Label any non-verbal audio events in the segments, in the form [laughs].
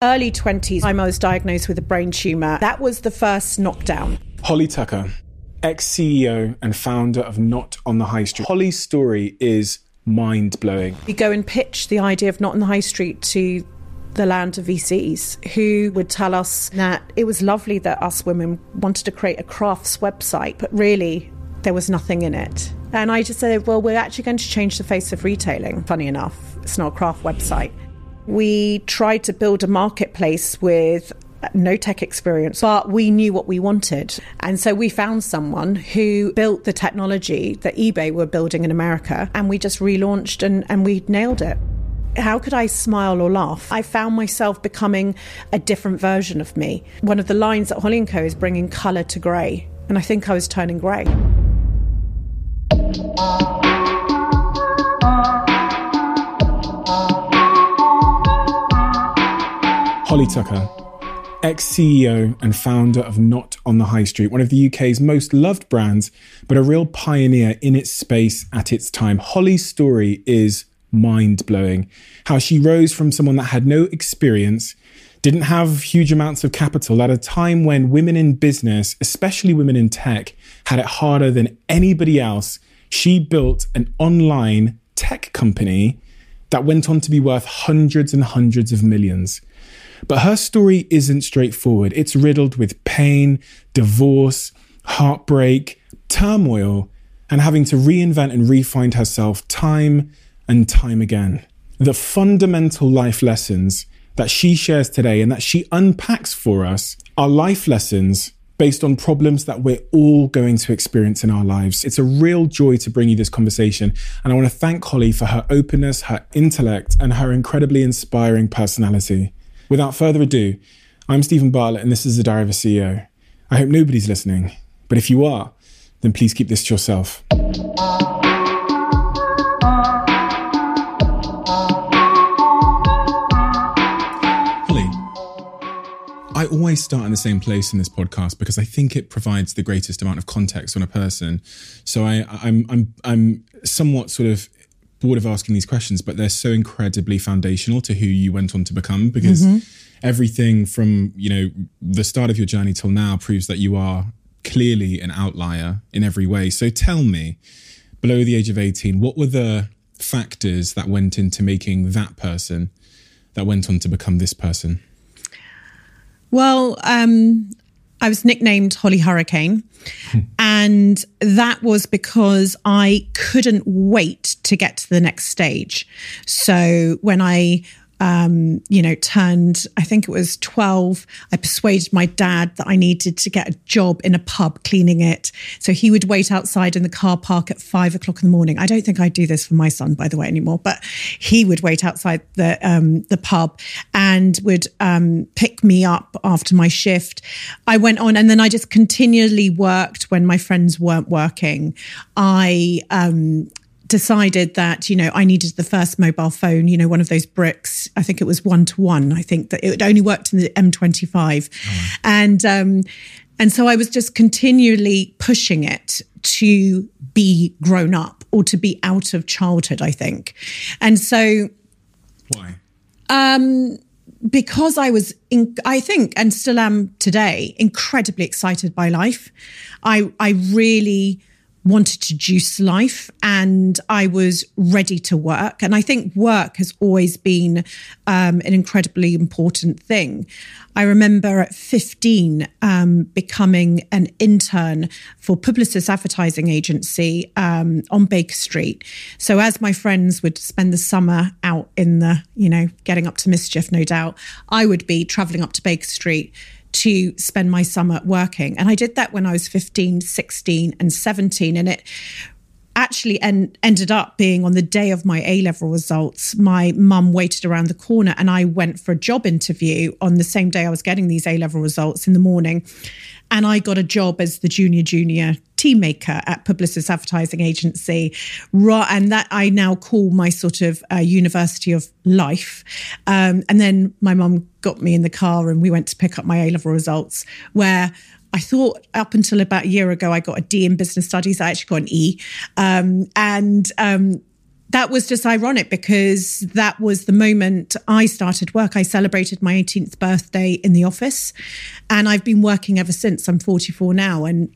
Early 20s, I was diagnosed with a brain tumor. That was the first knockdown. Holly Tucker, ex CEO and founder of Not on the High Street. Holly's story is mind blowing. We go and pitch the idea of Not on the High Street to the land of VCs who would tell us that it was lovely that us women wanted to create a crafts website, but really there was nothing in it. And I just said, well, we're actually going to change the face of retailing. Funny enough, it's not a craft website. We tried to build a marketplace with no tech experience, but we knew what we wanted. And so we found someone who built the technology that eBay were building in America, and we just relaunched and, and we nailed it. How could I smile or laugh? I found myself becoming a different version of me. One of the lines at Holly & Co is bringing colour to grey, and I think I was turning grey. Holly Tucker, ex CEO and founder of Not on the High Street, one of the UK's most loved brands, but a real pioneer in its space at its time. Holly's story is mind blowing. How she rose from someone that had no experience, didn't have huge amounts of capital at a time when women in business, especially women in tech, had it harder than anybody else. She built an online tech company that went on to be worth hundreds and hundreds of millions. But her story isn't straightforward. It's riddled with pain, divorce, heartbreak, turmoil, and having to reinvent and refind herself time and time again. The fundamental life lessons that she shares today and that she unpacks for us are life lessons based on problems that we're all going to experience in our lives. It's a real joy to bring you this conversation. And I want to thank Holly for her openness, her intellect, and her incredibly inspiring personality. Without further ado, I'm Steven Bartlett, and this is the Diary of a CEO. I hope nobody's listening, but if you are, then please keep this to yourself. I always start in the same place in this podcast because I think it provides the greatest amount of context on a person. So I, I'm, I'm, I'm somewhat sort of bored of asking these questions, but they're so incredibly foundational to who you went on to become because mm-hmm. everything from, you know, the start of your journey till now proves that you are clearly an outlier in every way. So tell me, below the age of 18, what were the factors that went into making that person that went on to become this person? Well, um, I was nicknamed Holly Hurricane. Hmm. and that was because I couldn't wait to get to the next stage. So when I um, you know, turned, I think it was 12. I persuaded my dad that I needed to get a job in a pub cleaning it. So he would wait outside in the car park at five o'clock in the morning. I don't think I do this for my son, by the way, anymore, but he would wait outside the, um, the pub and would um, pick me up after my shift. I went on and then I just continually worked when my friends weren't working. I, um, decided that you know I needed the first mobile phone, you know, one of those bricks. I think it was one to one. I think that it only worked in the M25, oh. and um, and so I was just continually pushing it to be grown up or to be out of childhood. I think, and so why? Um, because I was, in, I think, and still am today, incredibly excited by life. I I really wanted to juice life and I was ready to work. And I think work has always been um, an incredibly important thing. I remember at 15 um, becoming an intern for Publicis Advertising Agency um, on Baker Street. So as my friends would spend the summer out in the, you know, getting up to mischief, no doubt, I would be traveling up to Baker Street to spend my summer working. And I did that when I was 15, 16, and 17. And it actually en- ended up being on the day of my A level results. My mum waited around the corner and I went for a job interview on the same day I was getting these A level results in the morning. And I got a job as the junior junior team maker at Publicis Advertising Agency. And that I now call my sort of uh, university of life. Um, and then my mum got me in the car and we went to pick up my A level results, where I thought up until about a year ago, I got a D in business studies. I actually got an E. Um, and um, that was just ironic because that was the moment I started work. I celebrated my 18th birthday in the office and I've been working ever since. I'm 44 now. And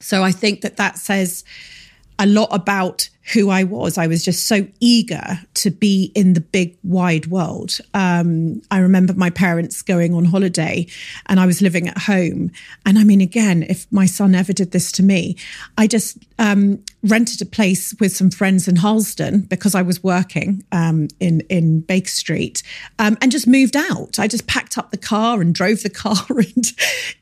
so I think that that says a lot about who I was. I was just so eager to be in the big wide world. Um, I remember my parents going on holiday and I was living at home. And I mean, again, if my son ever did this to me, I just um, rented a place with some friends in Harlesden because I was working um, in, in Baker Street um, and just moved out. I just packed up the car and drove the [laughs] car and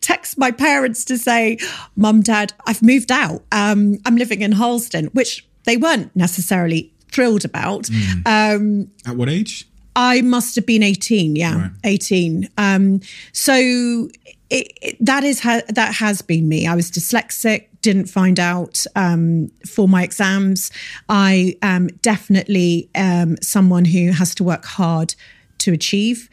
text my parents to say, Mum, Dad, I've moved out. Um, I'm living in Harlesden, which they weren't necessarily thrilled about. Mm. Um, At what age? I must have been 18, yeah, right. 18. Um, so it, it, that is ha- that has been me. I was dyslexic, didn't find out um, for my exams. I am definitely um, someone who has to work hard to achieve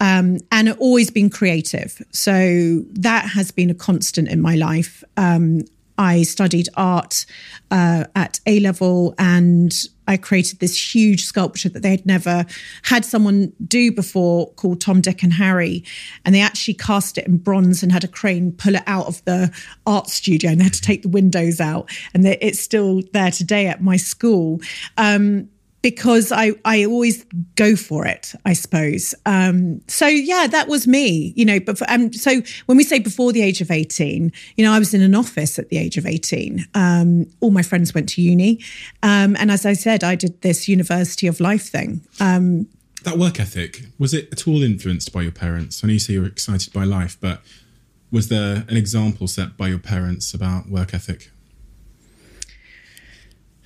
um, and always been creative. So that has been a constant in my life. Um, I studied art uh, at A level and I created this huge sculpture that they had never had someone do before called Tom, Dick, and Harry. And they actually cast it in bronze and had a crane pull it out of the art studio and they had to take the windows out. And it's still there today at my school. Um, because I, I always go for it, I suppose. Um, so yeah, that was me, you know, but um, so when we say before the age of 18, you know, I was in an office at the age of 18. Um, all my friends went to uni. Um, and as I said, I did this university of life thing. Um, that work ethic, was it at all influenced by your parents? I know you say you're excited by life, but was there an example set by your parents about work ethic?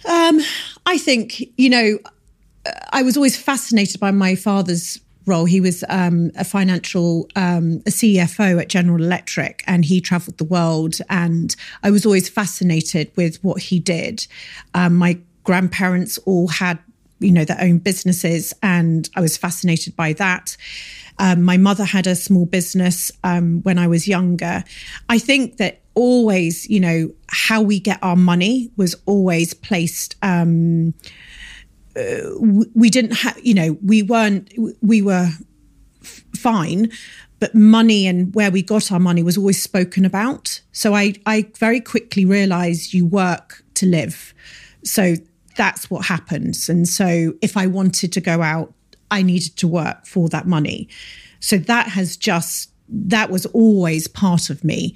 Um, I think, you know, I was always fascinated by my father's role. He was um, a financial, um, a CFO at General Electric, and he traveled the world. And I was always fascinated with what he did. Um, my grandparents all had, you know, their own businesses, and I was fascinated by that. Um, my mother had a small business um, when I was younger. I think that always, you know, how we get our money was always placed. Um, uh, we didn't have, you know, we weren't, we were f- fine, but money and where we got our money was always spoken about. So I, I very quickly realized you work to live. So that's what happens. And so if I wanted to go out, I needed to work for that money. So that has just, that was always part of me.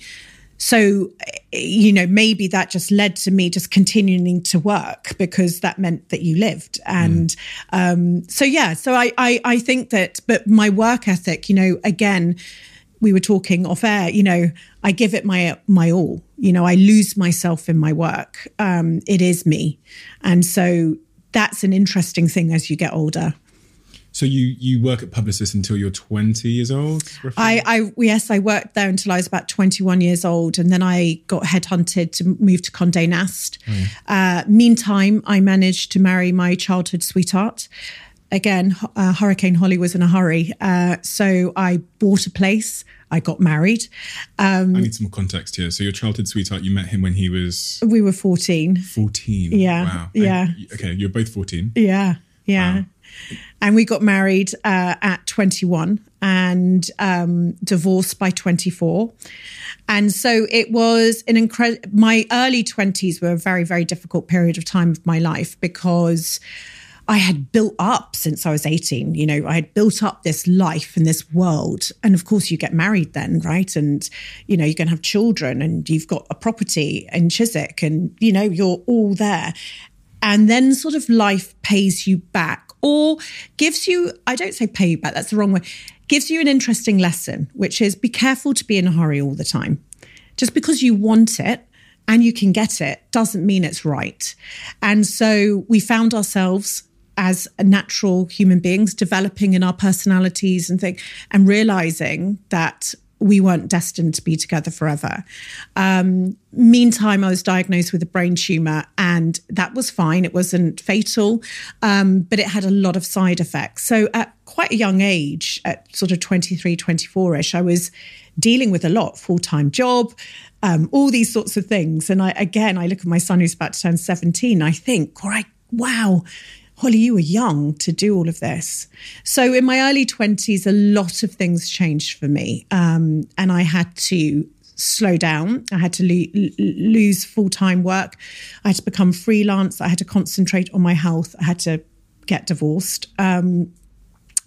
So, you know, maybe that just led to me just continuing to work because that meant that you lived. And mm. um, so, yeah, so I, I, I think that, but my work ethic, you know, again, we were talking off air, you know, I give it my my all. You know, I lose myself in my work. Um, it is me, and so that's an interesting thing as you get older. So you you work at Publicis until you're 20 years old? I, I yes, I worked there until I was about 21 years old, and then I got headhunted to move to Condé Nast. Oh, yeah. uh, meantime, I managed to marry my childhood sweetheart. Again, uh, Hurricane Holly was in a hurry, uh, so I bought a place. I got married. Um, I need some more context here. So your childhood sweetheart, you met him when he was we were 14. 14. Yeah. Wow. Yeah. okay, you're both 14. Yeah. Yeah. Wow. And we got married uh, at 21 and um, divorced by 24. And so it was an incredible, my early 20s were a very, very difficult period of time of my life because I had built up since I was 18. You know, I had built up this life in this world. And of course, you get married then, right? And, you know, you're going to have children and you've got a property in Chiswick and, you know, you're all there. And then sort of life pays you back or gives you, I don't say pay you back, that's the wrong way, gives you an interesting lesson, which is be careful to be in a hurry all the time. Just because you want it and you can get it doesn't mean it's right. And so we found ourselves as natural human beings developing in our personalities and things and realizing that we weren't destined to be together forever. Um, meantime, I was diagnosed with a brain tumor, and that was fine. It wasn't fatal, um, but it had a lot of side effects. So, at quite a young age, at sort of 23, 24 ish, I was dealing with a lot full time job, um, all these sorts of things. And I, again, I look at my son who's about to turn 17, I think, all right, wow Holly, you were young to do all of this. So in my early 20s, a lot of things changed for me. Um, and I had to slow down. I had to lo- lose full time work. I had to become freelance. I had to concentrate on my health. I had to get divorced. Um,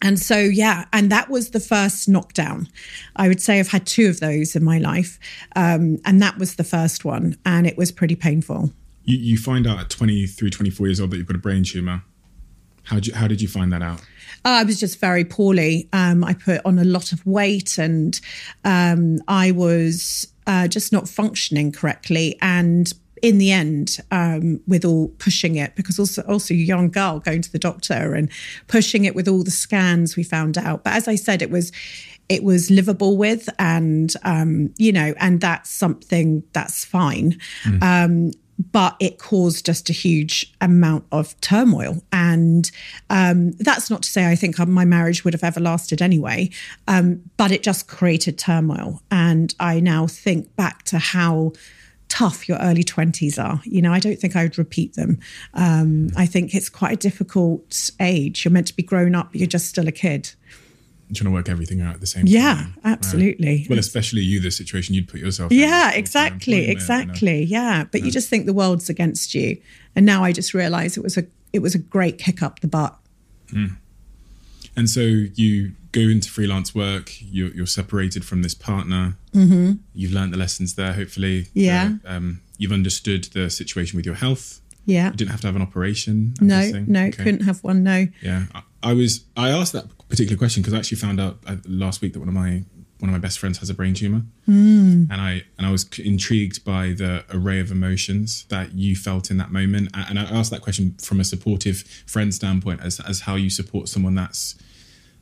and so, yeah, and that was the first knockdown. I would say I've had two of those in my life. Um, and that was the first one. And it was pretty painful. You, you find out at 23, 24 years old that you've got a brain tumor. How did you, how did you find that out? Uh, I was just very poorly. Um, I put on a lot of weight and um, I was uh, just not functioning correctly. And in the end, um, with all pushing it, because also also a young girl going to the doctor and pushing it with all the scans we found out. But as I said, it was it was livable with, and um, you know, and that's something that's fine. Mm. Um, but it caused just a huge amount of turmoil. And um, that's not to say I think my marriage would have ever lasted anyway, um, but it just created turmoil. And I now think back to how tough your early 20s are. You know, I don't think I would repeat them. Um, I think it's quite a difficult age. You're meant to be grown up, but you're just still a kid trying to work everything out at the same yeah, time. Yeah, absolutely. Right. Well, especially you, the situation you'd put yourself yeah, in. exactly, exactly. Yeah. But yeah. you just think the world's against you. And now I just realize it was a it was a great kick up the butt. Mm. And so you go into freelance work, you're, you're separated from this partner. Mm-hmm. You've learned the lessons there, hopefully. Yeah. um, you've understood the situation with your health. Yeah. You didn't have to have an operation. I'm no, no, okay. couldn't have one. No. Yeah. I, was, I asked that particular question because I actually found out uh, last week that one of my one of my best friends has a brain tumor, mm. and I and I was intrigued by the array of emotions that you felt in that moment. And I asked that question from a supportive friend standpoint, as as how you support someone that's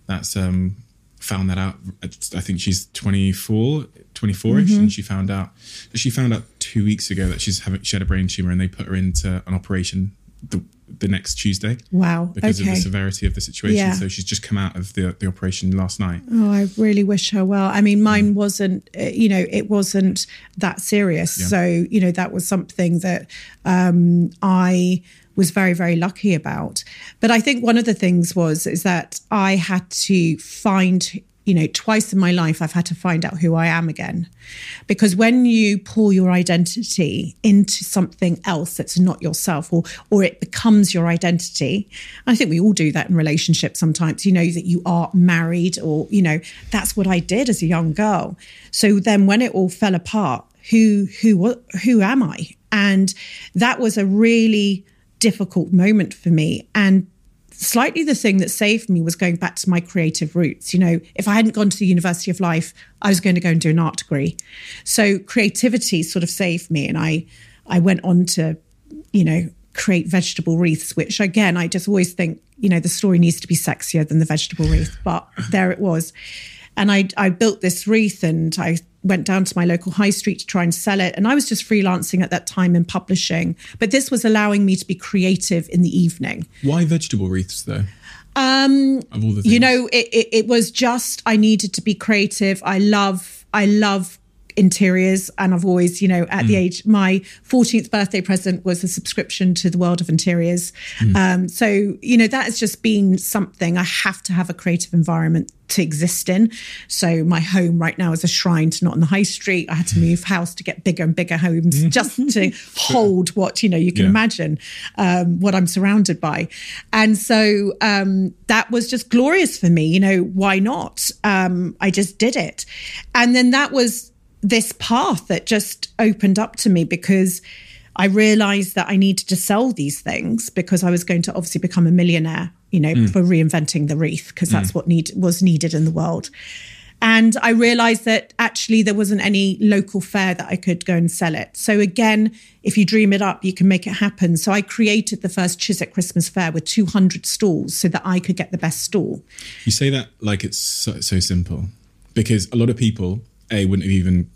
that's um, found that out. I think she's 24, 24ish, mm-hmm. and she found out she found out two weeks ago that she's having she had a brain tumor, and they put her into an operation the the next Tuesday. Wow. Because okay. of the severity of the situation. Yeah. So she's just come out of the, the operation last night. Oh, I really wish her well. I mean, mine mm. wasn't, uh, you know, it wasn't that serious. Yeah. So, you know, that was something that um, I was very, very lucky about. But I think one of the things was, is that I had to find you know, twice in my life, I've had to find out who I am again. Because when you pull your identity into something else that's not yourself, or, or it becomes your identity, I think we all do that in relationships sometimes, you know, that you are married, or, you know, that's what I did as a young girl. So then when it all fell apart, who, who, who am I? And that was a really difficult moment for me. And slightly the thing that saved me was going back to my creative roots. You know, if I hadn't gone to the University of Life, I was going to go and do an art degree. So creativity sort of saved me. And I, I went on to, you know, create vegetable wreaths, which again, I just always think, you know, the story needs to be sexier than the vegetable wreath. But there it was. And I, I built this wreath and I went down to my local high street to try and sell it. And I was just freelancing at that time in publishing. But this was allowing me to be creative in the evening. Why vegetable wreaths though? Um, of all the things. You know, it, it, it was just, I needed to be creative. I love, I love interiors and I've always, you know, at mm. the age, my 14th birthday present was a subscription to the world of interiors. Mm. Um, so, you know, that has just been something I have to have a creative environment to exist in. So my home right now is a shrine to not on the high street. I had to move house to get bigger and bigger homes mm. just to [laughs] hold what, you know, you can yeah. imagine um, what I'm surrounded by. And so um, that was just glorious for me. You know, why not? Um, I just did it. And then that was this path that just opened up to me because I realized that I needed to sell these things because I was going to obviously become a millionaire, you know, mm. for reinventing the wreath because that's mm. what need was needed in the world. And I realized that actually there wasn't any local fair that I could go and sell it. So again, if you dream it up, you can make it happen. So I created the first Chiswick Christmas Fair with 200 stalls so that I could get the best stall. You say that like it's so, so simple because a lot of people a wouldn't have even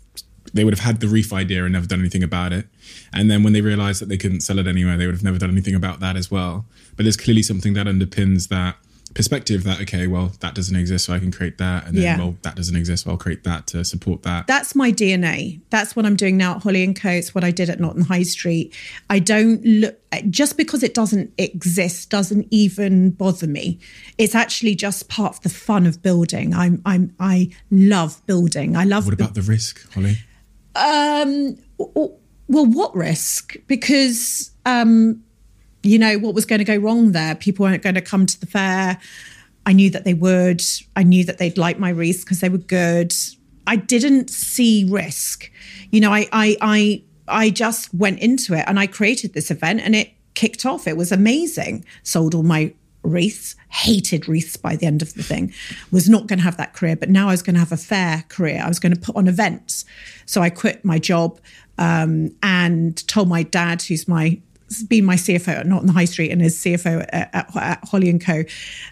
they would have had the reef idea and never done anything about it. And then when they realized that they couldn't sell it anywhere, they would have never done anything about that as well. But there's clearly something that underpins that perspective that okay well that doesn't exist so i can create that and then Yeah. well that doesn't exist so i'll create that to support that that's my DNA. That's what I'm doing now at Holly and Co. It's what I did at Not on High Street. I don't look just because it doesn't exist doesn't even bother me. It's actually just part of the fun of building. I'm I'm I love building. I love what about the risk holly um well what risk? Because um you know what was going to go wrong there. People weren't going to come to the fair. I knew that they would. I knew that they'd like my wreaths because they were good. I didn't see risk. You know, I I I I just went into it and I created this event and it kicked off. It was amazing. Sold all my wreaths, hated wreaths by the end of the thing, was not going to have that career, but now I was going to have a fair career. I was going to put on events. So I quit my job um, and told my dad, who's my been my CFO, not on the high street, and is CFO at, at, at Holly and Co,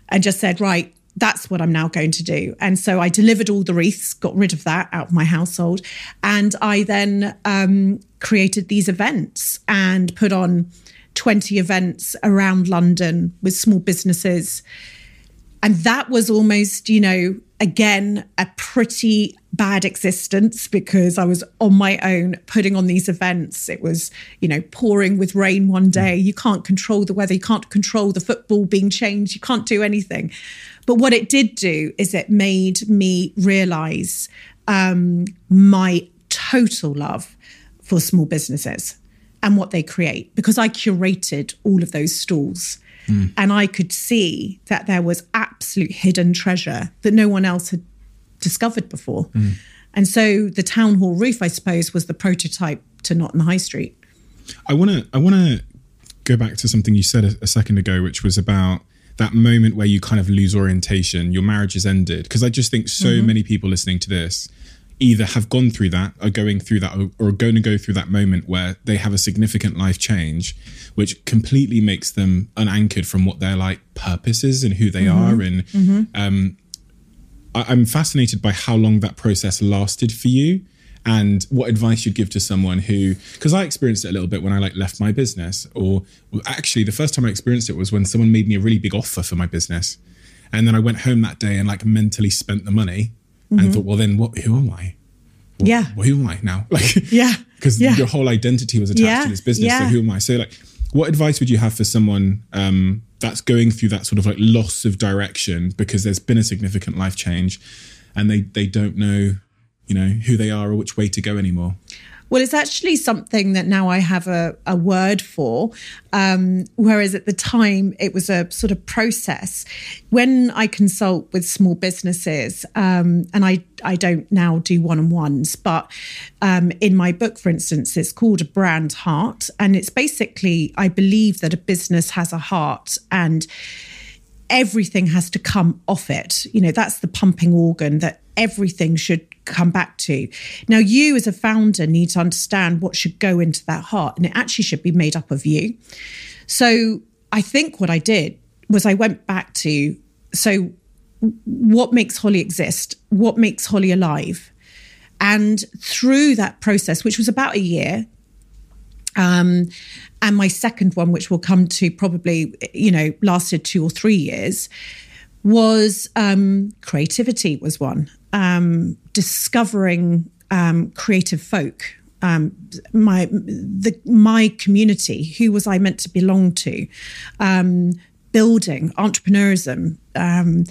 and just said, right, that's what I'm now going to do. And so I delivered all the wreaths, got rid of that out of my household, and I then um, created these events and put on 20 events around London with small businesses. And that was almost, you know, again, a pretty bad existence because I was on my own putting on these events. It was, you know, pouring with rain one day. You can't control the weather. You can't control the football being changed. You can't do anything. But what it did do is it made me realize um, my total love for small businesses and what they create because I curated all of those stalls. Mm. And I could see that there was absolute hidden treasure that no one else had discovered before. Mm. And so the town hall roof, I suppose, was the prototype to Not in the High Street. I want to I want to go back to something you said a, a second ago, which was about that moment where you kind of lose orientation, your marriage is ended. Because I just think so mm-hmm. many people listening to this either have gone through that, are going through that, or, are going to go through that moment where they have a significant life change, which completely makes them unanchored from what their like purpose is and who they are. And um, I, I'm fascinated by how long that process lasted for you and what advice you'd give to someone who because i experienced it a little bit when i like left my business or actually the first time i experienced it was when someone made me a really big offer for my business. And then i went home that day and like mentally spent the money and thought well then what who am i What- Yeah. well, who am i now [laughs] like Yeah. because Yeah. your whole identity was attached Yeah. to this business Yeah. so who am i so like what advice would you have for someone um, that's going through that sort of like loss of direction because there's been a significant life change and they they don't know you know who they are or which way to go anymore Well, it's actually something that now I have a, a word for. Um, whereas at the time, it was a sort of process. When I consult with small businesses, um, and I, I don't now do one on ones, but um, in my book, for instance, it's called A Brand Heart. And it's basically, I believe that a business has a heart and everything has to come off it. You know, that's the pumping organ that everything should come back to. Now, you as a founder need to understand what should go into that heart, and it actually should be made up of you. So, I think what I did was I went back to so what makes Holly exist? What makes Holly alive? And through that process, which was about a year, um, and my second one, which we'll come to probably, you know, lasted two or three years, was um, creativity was one. Um, discovering um, creative folk, um, my the my community, who was I meant to belong to, um, building entrepreneurism. Um,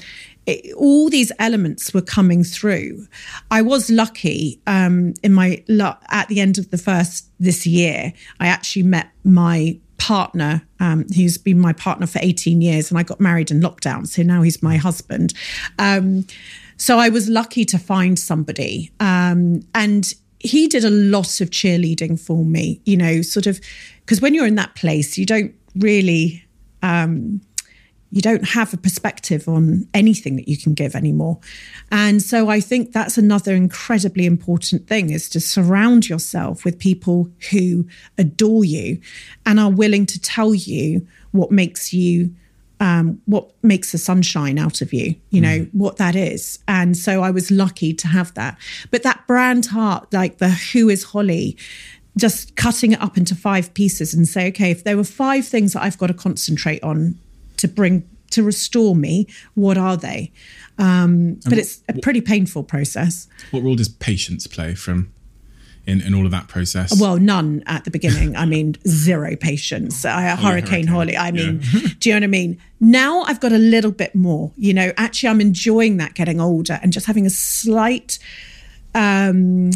it, all these elements were coming through. I was lucky um, in my at the end of the first this year. I actually met my partner, um, who's been my partner for 18 years, and I got married in lockdown. So now he's my husband. Um, so I was lucky to find somebody. Um, and he did a lot of cheerleading for me, you know, sort of, because when you're in that place, you don't really. Um, you don't have a perspective on anything that you can give anymore. And so I think that's another incredibly important thing is to surround yourself with people who adore you and are willing to tell you what makes you um, what makes the sunshine out of you, you know, mm. what that is. And so I was lucky to have that. But that brand heart, like the Who is Holly, just cutting it up into five pieces and say, okay, if there were five things that I've got to concentrate on to bring to restore me, what are they? Um, but what, it's a pretty painful process. What role does patience play from in, in all of that process? Well, none at the beginning. I mean, zero patience. I, oh, Hurricane, Holly. I mean, yeah. [laughs] do you know what I mean? Now I've got a little bit more. You know, actually, I'm enjoying that getting older and just having a slight um,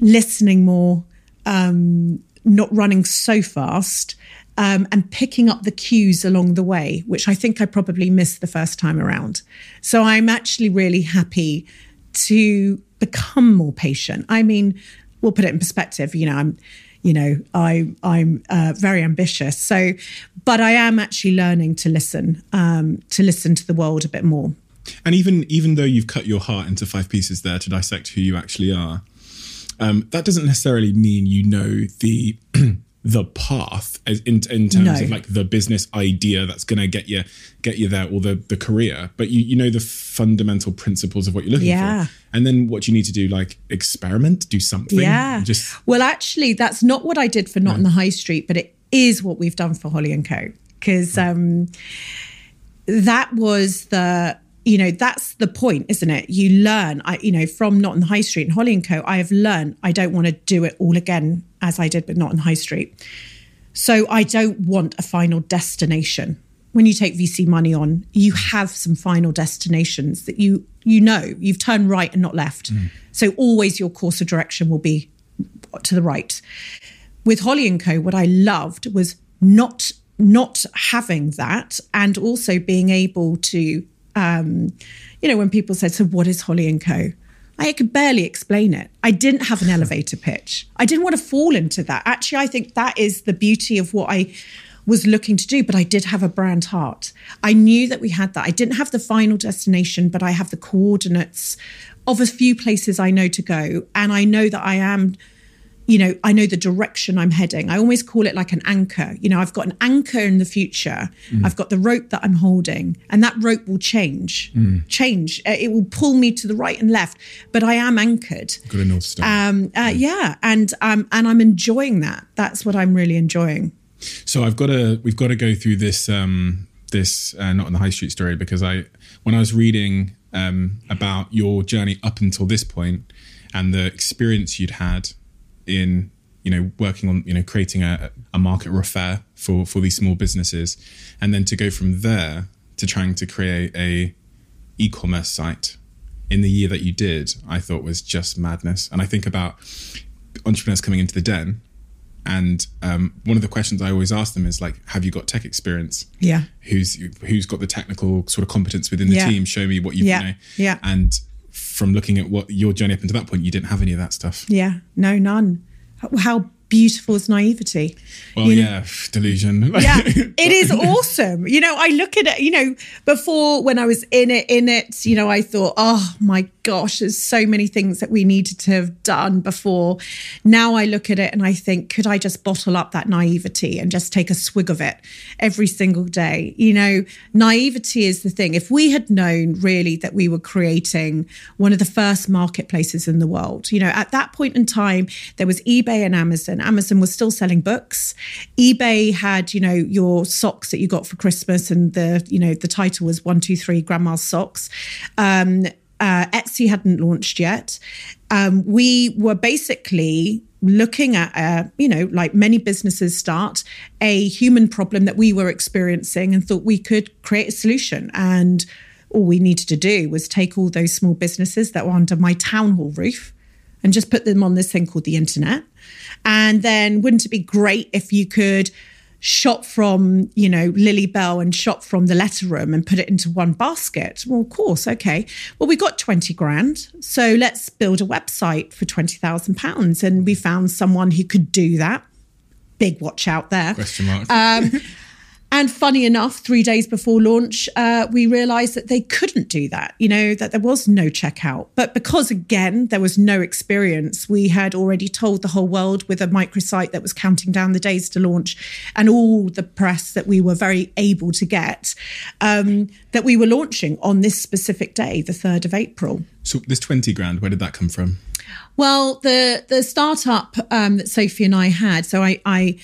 listening more, um, not running so fast. Um, and picking up the cues along the way, which I think I probably missed the first time around. So I'm actually really happy to become more patient. I mean, we'll put it in perspective. You know, I'm, you know, I I'm uh, very ambitious. So, but I am actually learning to listen, um, to listen to the world a bit more. And even even though you've cut your heart into five pieces there to dissect who you actually are, um, that doesn't necessarily mean you know the [clears throat] the path in, in terms no. of like the business idea that's going to get you get you there or the the career but you you know the fundamental principles of what you're looking yeah. for and then what you need to do like experiment do something yeah just well actually that's not what i did for not no. in the high street but it is what we've done for holly and co because um that was the you know that's the point isn't it? You learn. I you know from not in the high street and holly and co i have learned i don't want to do it all again as i did but not in high street. So i don't want a final destination. When you take vc money on you have some final destinations that you you know you've turned right and not left. Mm. so always your course of direction will be to the right. With holly and co what i loved was not not having that and also being able to um, you know, when people said, So what is Holly and Co? I could barely explain it. I didn't have an elevator pitch. I didn't want to fall into that. Actually, I think that is the beauty of what I was looking to do, but I did have a brand heart. I knew that we had that. I didn't have the final destination, but I have the coordinates of a few places I know to go. And I know that I am you know, I know the direction I'm heading. I always call it like an anchor. You know, I've got an anchor in the future. Mm. I've got the rope that I'm holding, and that rope will change. Mm. Change. Uh, it will pull me to the right and left, but I am anchored. Got a north star. Um, uh, yeah, and um, and I'm enjoying that. That's what I'm really enjoying. So I've got to. We've got to go through this. Um, this uh, not on the high street story because I, when I was reading um, about your journey up until this point and the experience you'd had in you know working on you know creating a, a market repair for for these small businesses and then to go from there to trying to create a e-commerce site in the year that you did i thought was just madness and i think about entrepreneurs coming into the den and um, one of the questions I always ask them is like, "Have you got tech experience? Yeah. Who's who's got the technical sort of competence within the yeah. team? Show me what you yeah. know." Yeah. And from looking at what your journey up until that point, you didn't have any of that stuff. Yeah, no, none. How beautiful as naivety. Well, you know? yeah, delusion. [laughs] yeah, it is awesome. You know, I look at it, you know, before when I was in it, in it, you know, I thought, oh my gosh, there's so many things that we needed to have done before. Now I look at it and I think, could I just bottle up that naivety and just take a swig of it every single day? You know, naivety is the thing. If we had known really that we were creating one of the first marketplaces in the world, you know, at that point in time, there was eBay and Amazon. Amazon was still selling books. eBay had, you know, your socks that you got for Christmas and the, you know, the title was one, two, three grandma's socks. Um, uh, Etsy hadn't launched yet. Um, we were basically looking at, uh, you know, like many businesses start, a human problem that we were experiencing and thought we could create a solution. And all we needed to do was take all those small businesses that were under my town hall roof and just put them on this thing called the internet. And then wouldn't it be great if you could shop from, you know, Lily Bell and shop from the letter room and put it into one basket. Well, of course, okay. Well, we got 20 grand. So let's build a website for 20,000 pounds. And we found someone who could do that. Big watch out there. Question mark. Um, [laughs] And funny enough, three days before launch, uh, we realized that they couldn't do that, you know, that there was no checkout. But because, again, there was no experience, we had already told the whole world with a microsite that was counting down the days to launch and all the press that we were very able to get um, that we were launching on this specific day, the 3rd of April. So, this 20 grand, where did that come from? Well, the the startup um, that Sophie and I had, so I, I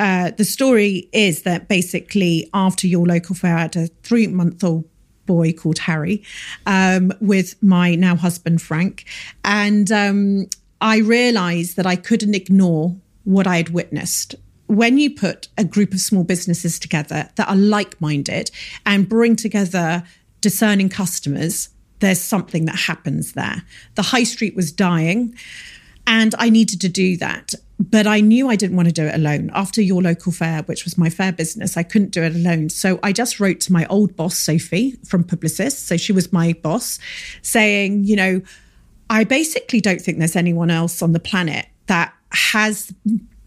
uh, the story is that basically after your local fair, I had a three month old boy called Harry um, with my now husband Frank, and um, I realised that I couldn't ignore what I had witnessed. When you put a group of small businesses together that are like minded and bring together discerning customers, there's something that happens there. The high street was dying, and I needed to do that. But I knew I didn't want to do it alone. After your local fair, which was my fair business, I couldn't do it alone. So I just wrote to my old boss, Sophie from Publicis. So she was my boss, saying, you know, I basically don't think there's anyone else on the planet that has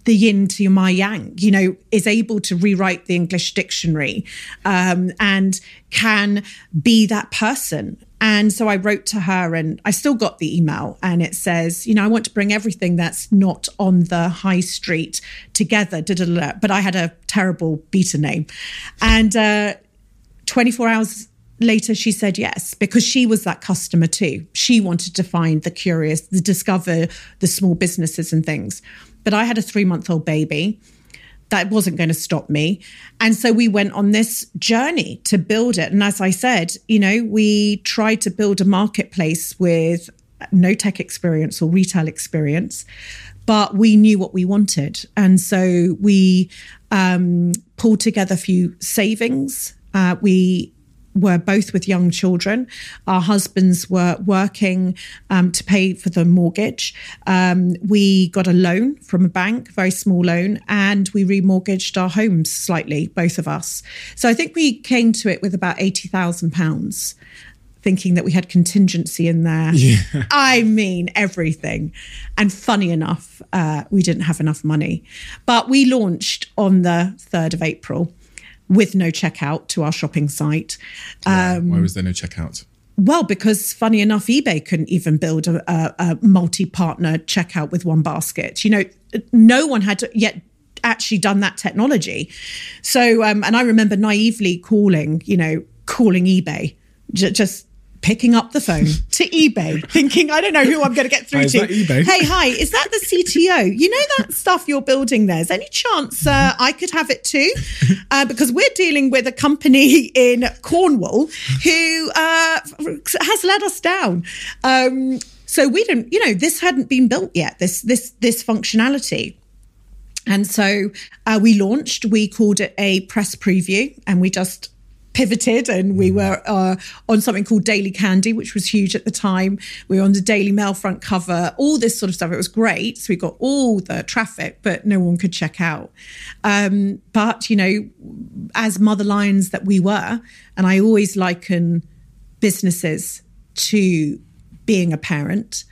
the yin to my yang, you know, is able to rewrite the English dictionary um, and can be that person. And so I wrote to her and I still got the email and it says, you know, I want to bring everything that's not on the high street together. But I had a terrible beta name. And uh, 24 hours later she said yes because she was that customer too she wanted to find the curious the discover the small businesses and things but i had a three month old baby that wasn't going to stop me. And so we went on this journey to build it. And as i said you know we tried to build a marketplace with no tech experience or retail experience but we knew what we wanted. And so we um, pulled together a few savings. Uh, we were both with young children. Our husbands were working um, to pay for the mortgage. Um, we got a loan from a bank, very small loan, and we remortgaged our homes slightly, both of us. So I think we came to it with about eighty thousand pounds. Thinking that we had contingency in there. [laughs] Yeah. I mean, everything. And funny enough, uh, we didn't have enough money. But we launched on the 3rd of April with no checkout to our shopping site. Um, Why was there no checkout? Well, because funny enough, eBay couldn't even build a, a, a multi partner checkout with one basket. You know, no one had yet actually done that technology. So, um, and I remember naively calling, you know, calling eBay, j- just picking up the phone to eBay, [laughs] thinking, I don't know who I'm going to get through hi, to. Hey, hi, is that the CTO? You know that stuff you're building there? Is any chance uh, I could have it too? [laughs] Uh, because we're dealing with a company in Cornwall who uh, has let us down. Um, so we don't, you know, this hadn't been built yet. This this this functionality. And so uh, we launched, we called it a press preview, and we just pivoted and we mm. were uh, on something called Daily Candy, which was huge at the time. We were on the Daily Mail front cover, all this sort of stuff. It was great. So we got all the traffic, but no one could check out. Um, but, you know, as mother lions that we were, and I always liken businesses to being a parent,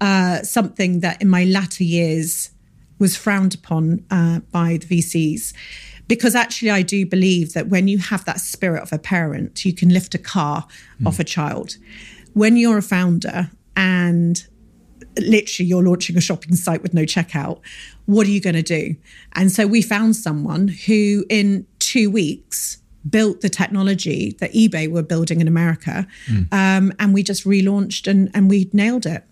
uh, something that in my latter years was frowned upon uh, by the VCs because actually I do believe that when you have that spirit of a parent, you can lift a car mm. off a child. When you're a founder and literally you're launching a shopping site with no checkout, what are you going to do? And so we found someone who in 2 weeks built the technology that eBay were building in America. Mm. Um, and we just relaunched and, and we nailed it.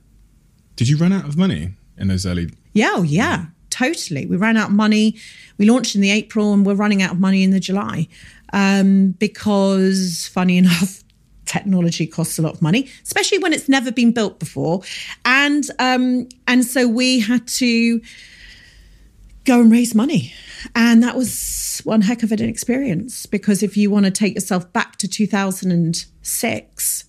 Did you run out of money in those early? Yeah, oh, yeah totally. We ran out of money. We launched in the April and we're running out of money in the July um, because, funny [laughs] enough, technology costs a lot of money, especially when it's never been built before. And um, and so we had to go and raise money. And that was one heck of an experience because if you want to take yourself back to 2006,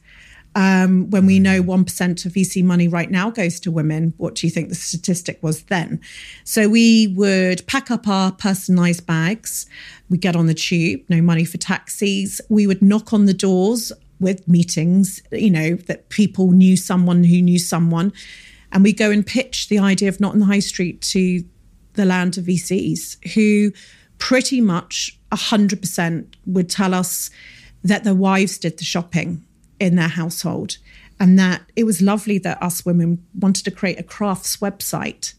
um, when we know 1% of VC money right now goes to women, what do you think the statistic was then? So we would pack up our personalized bags. We get on the tube, no money for taxis. We would knock on the doors with meetings, you know, that people knew someone who knew someone. And we go and pitch the idea of not in the high street to the land of VCs who pretty much 100% would tell us that their wives did the shopping in their household. And that it was lovely that us women wanted to create a crafts website,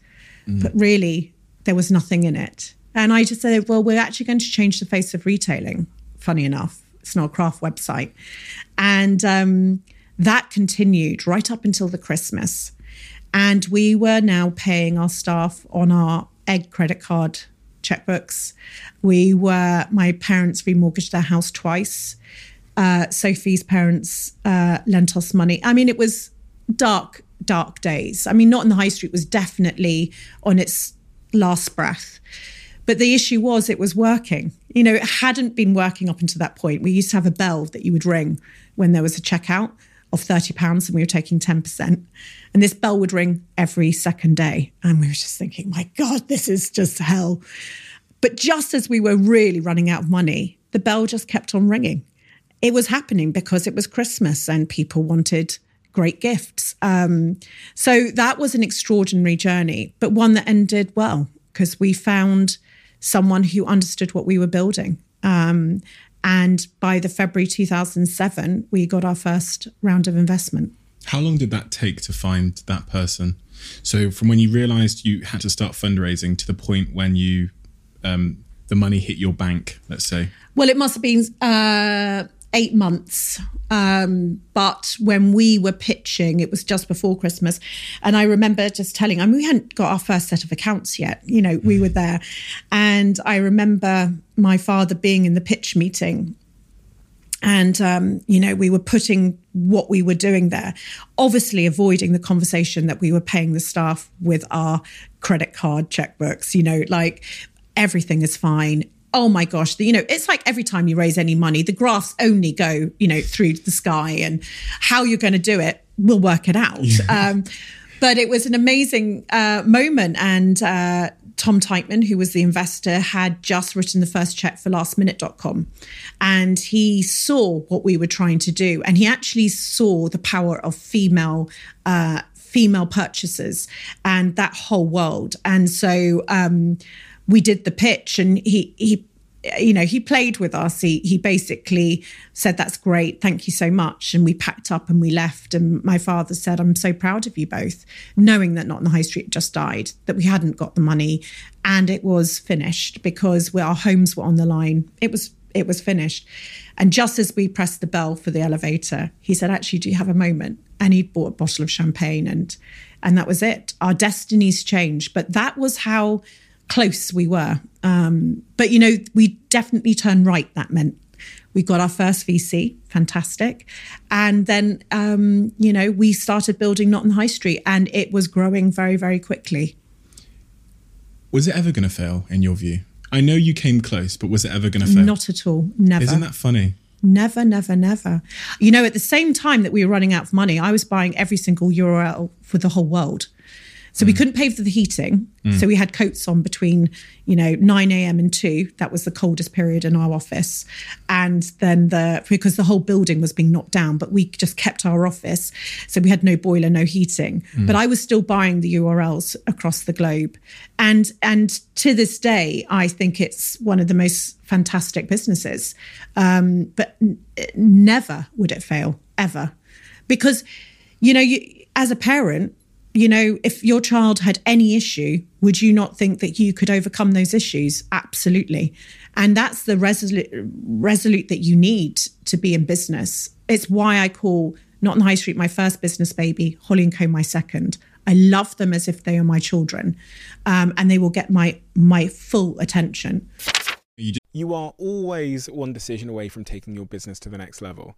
mm. but really there was nothing in it. And I just said, well, we're actually going to change the face of retailing. Funny enough, it's not a craft website. And um, that continued right up until the Christmas. And we were now paying our staff on our egg credit card checkbooks. We were, my parents remortgaged their house twice. Uh, Sophie's parents uh, lent us money. I mean, it was dark, dark days. I mean, not in the high street was definitely on its last breath. But the issue was it was working. You know, it hadn't been working up until that point. We used to have a bell that you would ring when there was a checkout of £30 and we were taking 10%. And this bell would ring every second day. And we were just thinking, my God, this is just hell. But just as we were really running out of money, the bell just kept on ringing. It was happening because it was Christmas and people wanted great gifts. Um, so that was an extraordinary journey, but one that ended well because we found someone who understood what we were building. Um, and by the February 2007, we got our first round of investment. How long did that take to find that person? So from when you realized you had to start fundraising to the point when you um, the money hit your bank, let's say. Well, it must have been uh, eight months. Um, but when we were pitching, it was just before Christmas. And I remember just telling, I mean, we hadn't got our first set of accounts yet. You know, we were there. And I remember my father being in the pitch meeting. And, um, you know, we were putting what we were doing there, obviously avoiding the conversation that we were paying the staff with our credit card checkbooks, you know, like everything is fine oh my gosh, you know, it's like every time you raise any money, the graphs only go, you know, through the sky and how you're going to do it, we'll work it out. Yeah. Um, but it was an amazing uh, moment. And uh, Tom Teichman, who was the investor, had just written the first check for lastminute.com. And he saw what we were trying to do. And he actually saw the power of female. Uh, female purchasers and that whole world and so um, we did the pitch and he he you know he played with us. He he basically said that's great. Thank you so much. And we packed up and we left. And my father said i'm so proud of you both knowing that not on the high street just died that we hadn't got the money. And it was finished because our homes were on the line. It was it was finished. And just as we pressed the bell for the elevator he said actually do you have a moment? And he'd bought a bottle of champagne and and that was it. Our destinies changed. But that was how close we were. Um, but, you know, we definitely turned right, that meant. We got our first VC, fantastic. And then, um, you know, we started building Not on the High Street and it was growing very, very quickly. Was it ever going to fail in your view? I know you came close, but was it ever going to fail? Not at all. Never. Isn't that funny? Never, never, never. You know, at the same time that we were running out of money, I was buying every single URL for the whole world. So mm. we couldn't pay for the heating. Mm. So we had coats on between, you know, 9 a.m. and 2. That was the coldest period in our office. And then the, because the whole building was being knocked down, but we just kept our office. So we had no boiler, no heating. Mm. But I was still buying the URLs across the globe. And, and to this day, I think it's one of the most fantastic businesses. Um, but n- never would it fail, ever. Because, you know, you, as a parent, you know, if your child had any issue, would you not think that you could overcome those issues? Absolutely. And that's the resolute, resolute that you need to be in business. It's why I call Not on the High Street my first business baby, Holly and Co my second. I love them as if they are my children, um, and they will get my my full attention. You are always one decision away from taking your business to the next level.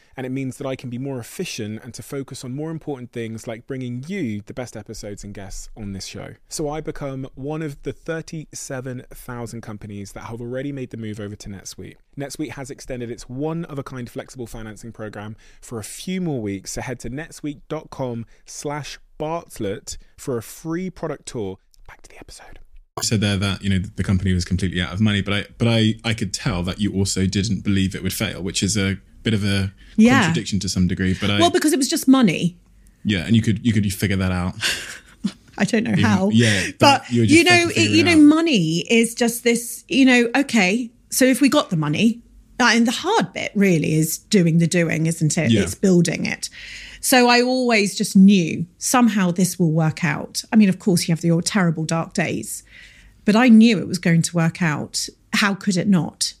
and it means that I can be more efficient and to focus on more important things like bringing you the best episodes and guests on this show. So I become one of the 37,000 companies that have already made the move over to NetSuite. NetSuite has extended its one of a kind flexible financing program for a few more weeks, so head to netsuite.com slash Bartlett for a free product tour. Back to the episode I said there that you know the company was completely out of money, but I but I I could tell that you also didn't believe it would fail, which is a bit of a yeah. contradiction to some degree. But I, well, because it was just money. Yeah, and you could you could figure that out. [laughs] I don't know how. yeah, but but, you know, it, you know, out. money is just this. You know, okay. So if we got the money, uh, and the hard bit really is doing the doing, isn't it? Yeah. It's building it. So I always just knew somehow this will work out. I mean, of course, you have your terrible dark days, but I knew it was going to work out. How could it not?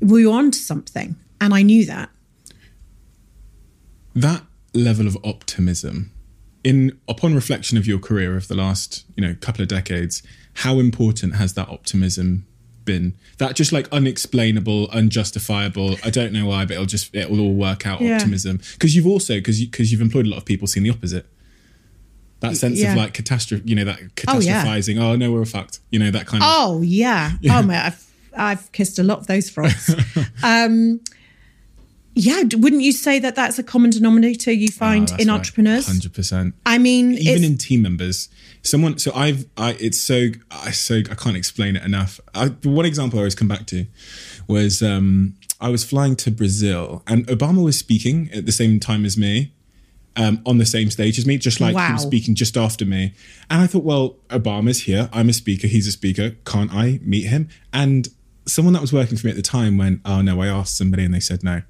We were onto something, and I knew that. That level of optimism in upon reflection of your career of the last you know couple of decades how important has that optimism been that just like unexplainable unjustifiable i don't know why but it'll just it'll all work out Yeah. optimism because you've also because you, because you've employed a lot of people seeing the opposite that sense yeah. of like catastrophe you know that Oh, yeah. catastrophizing oh, no we're fucked you know that kind of Oh yeah. Oh man, I've I've kissed a lot of those frogs. [laughs] um, yeah, wouldn't you say that that's a common denominator you Oh, find in right. entrepreneurs? 100% I mean, even in team members someone so i've i it's so i so i can't explain it enough I, the one example i always come back to was um i was flying to brazil and obama was speaking at the same time as me um, on the same stage as me, just like Wow. speaking just after me. And I thought, well, Obama's here. I'm a speaker. He's a speaker. Can't I meet him? And someone that was working for me at the time went, oh no, I asked somebody and they said no.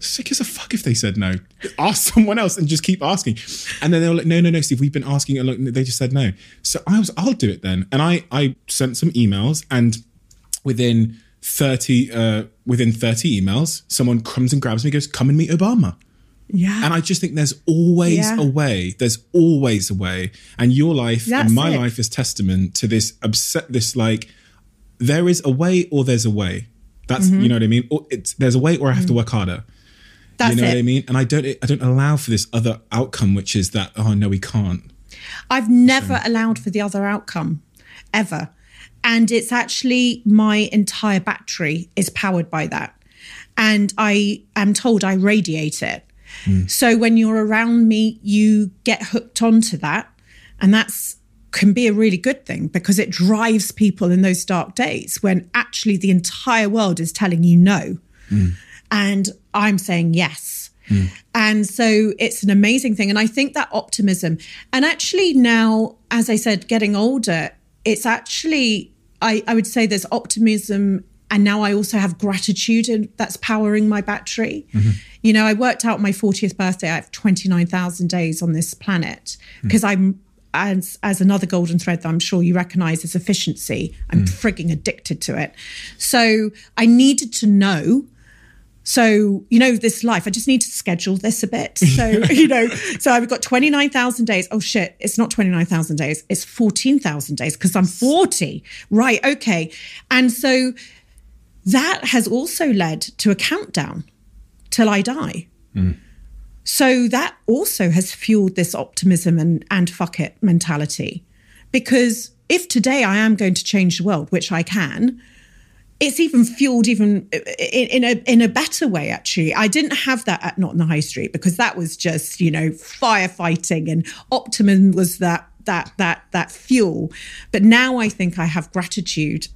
Sick as a fuck if they said no. Ask [laughs] someone else and just keep asking. And then they were like, no, no, no, Steve, we've been asking. And they just said no. So I was, I'll do it then. And I, I sent some emails and within 30, uh, within 30 emails, someone comes and grabs me and goes, come and meet Obama. yeah. And I just think there's always Yeah. a way. There's always a way. And your life That's and my it. life is testament to this upset this like there is a way or there's a way. That's Mm-hmm. you know what I mean? Or it's there's a way or I have to work harder. That's you know it. what I mean? And I don't I don't allow for this other outcome which is that oh no we can't. I've never allowed for the other outcome ever. And it's actually my entire battery is powered by that. And I am told I radiate it. Hmm. So when you're around me, you get hooked onto that. And that's can be a really good thing because it drives people in those dark days when actually the entire world is telling you no. Hmm. And I'm saying yes. Hmm. And so it's an amazing thing. And I think that optimism, and actually now, as I said, getting older, it's actually, I, I would say there's optimism. And now I also have gratitude and that's powering my battery. Mm-hmm. You know, I worked out my 40th birthday. I have 29,000 days on this planet hmm. because I'm, as, as another golden thread that I'm sure you recognize is efficiency. I'm hmm. frigging addicted to it. So I needed to know so, you know, this life, I just need to schedule this a bit. So, [laughs] you know, so I've got 29,000 days. Oh shit, it's not 29,000 days, it's 14,000 days because I'm 40. Right, okay. And so that has also led to a countdown till I die. Hmm. So that also has fueled this optimism and, and fuck it mentality. Because if today I am going to change the world, which I can, it's even fueled even uh, in, in a in a better way actually i didn't have that at not on the high street because that was just you know firefighting and optimism was that that that that fuel but now i think i have gratitude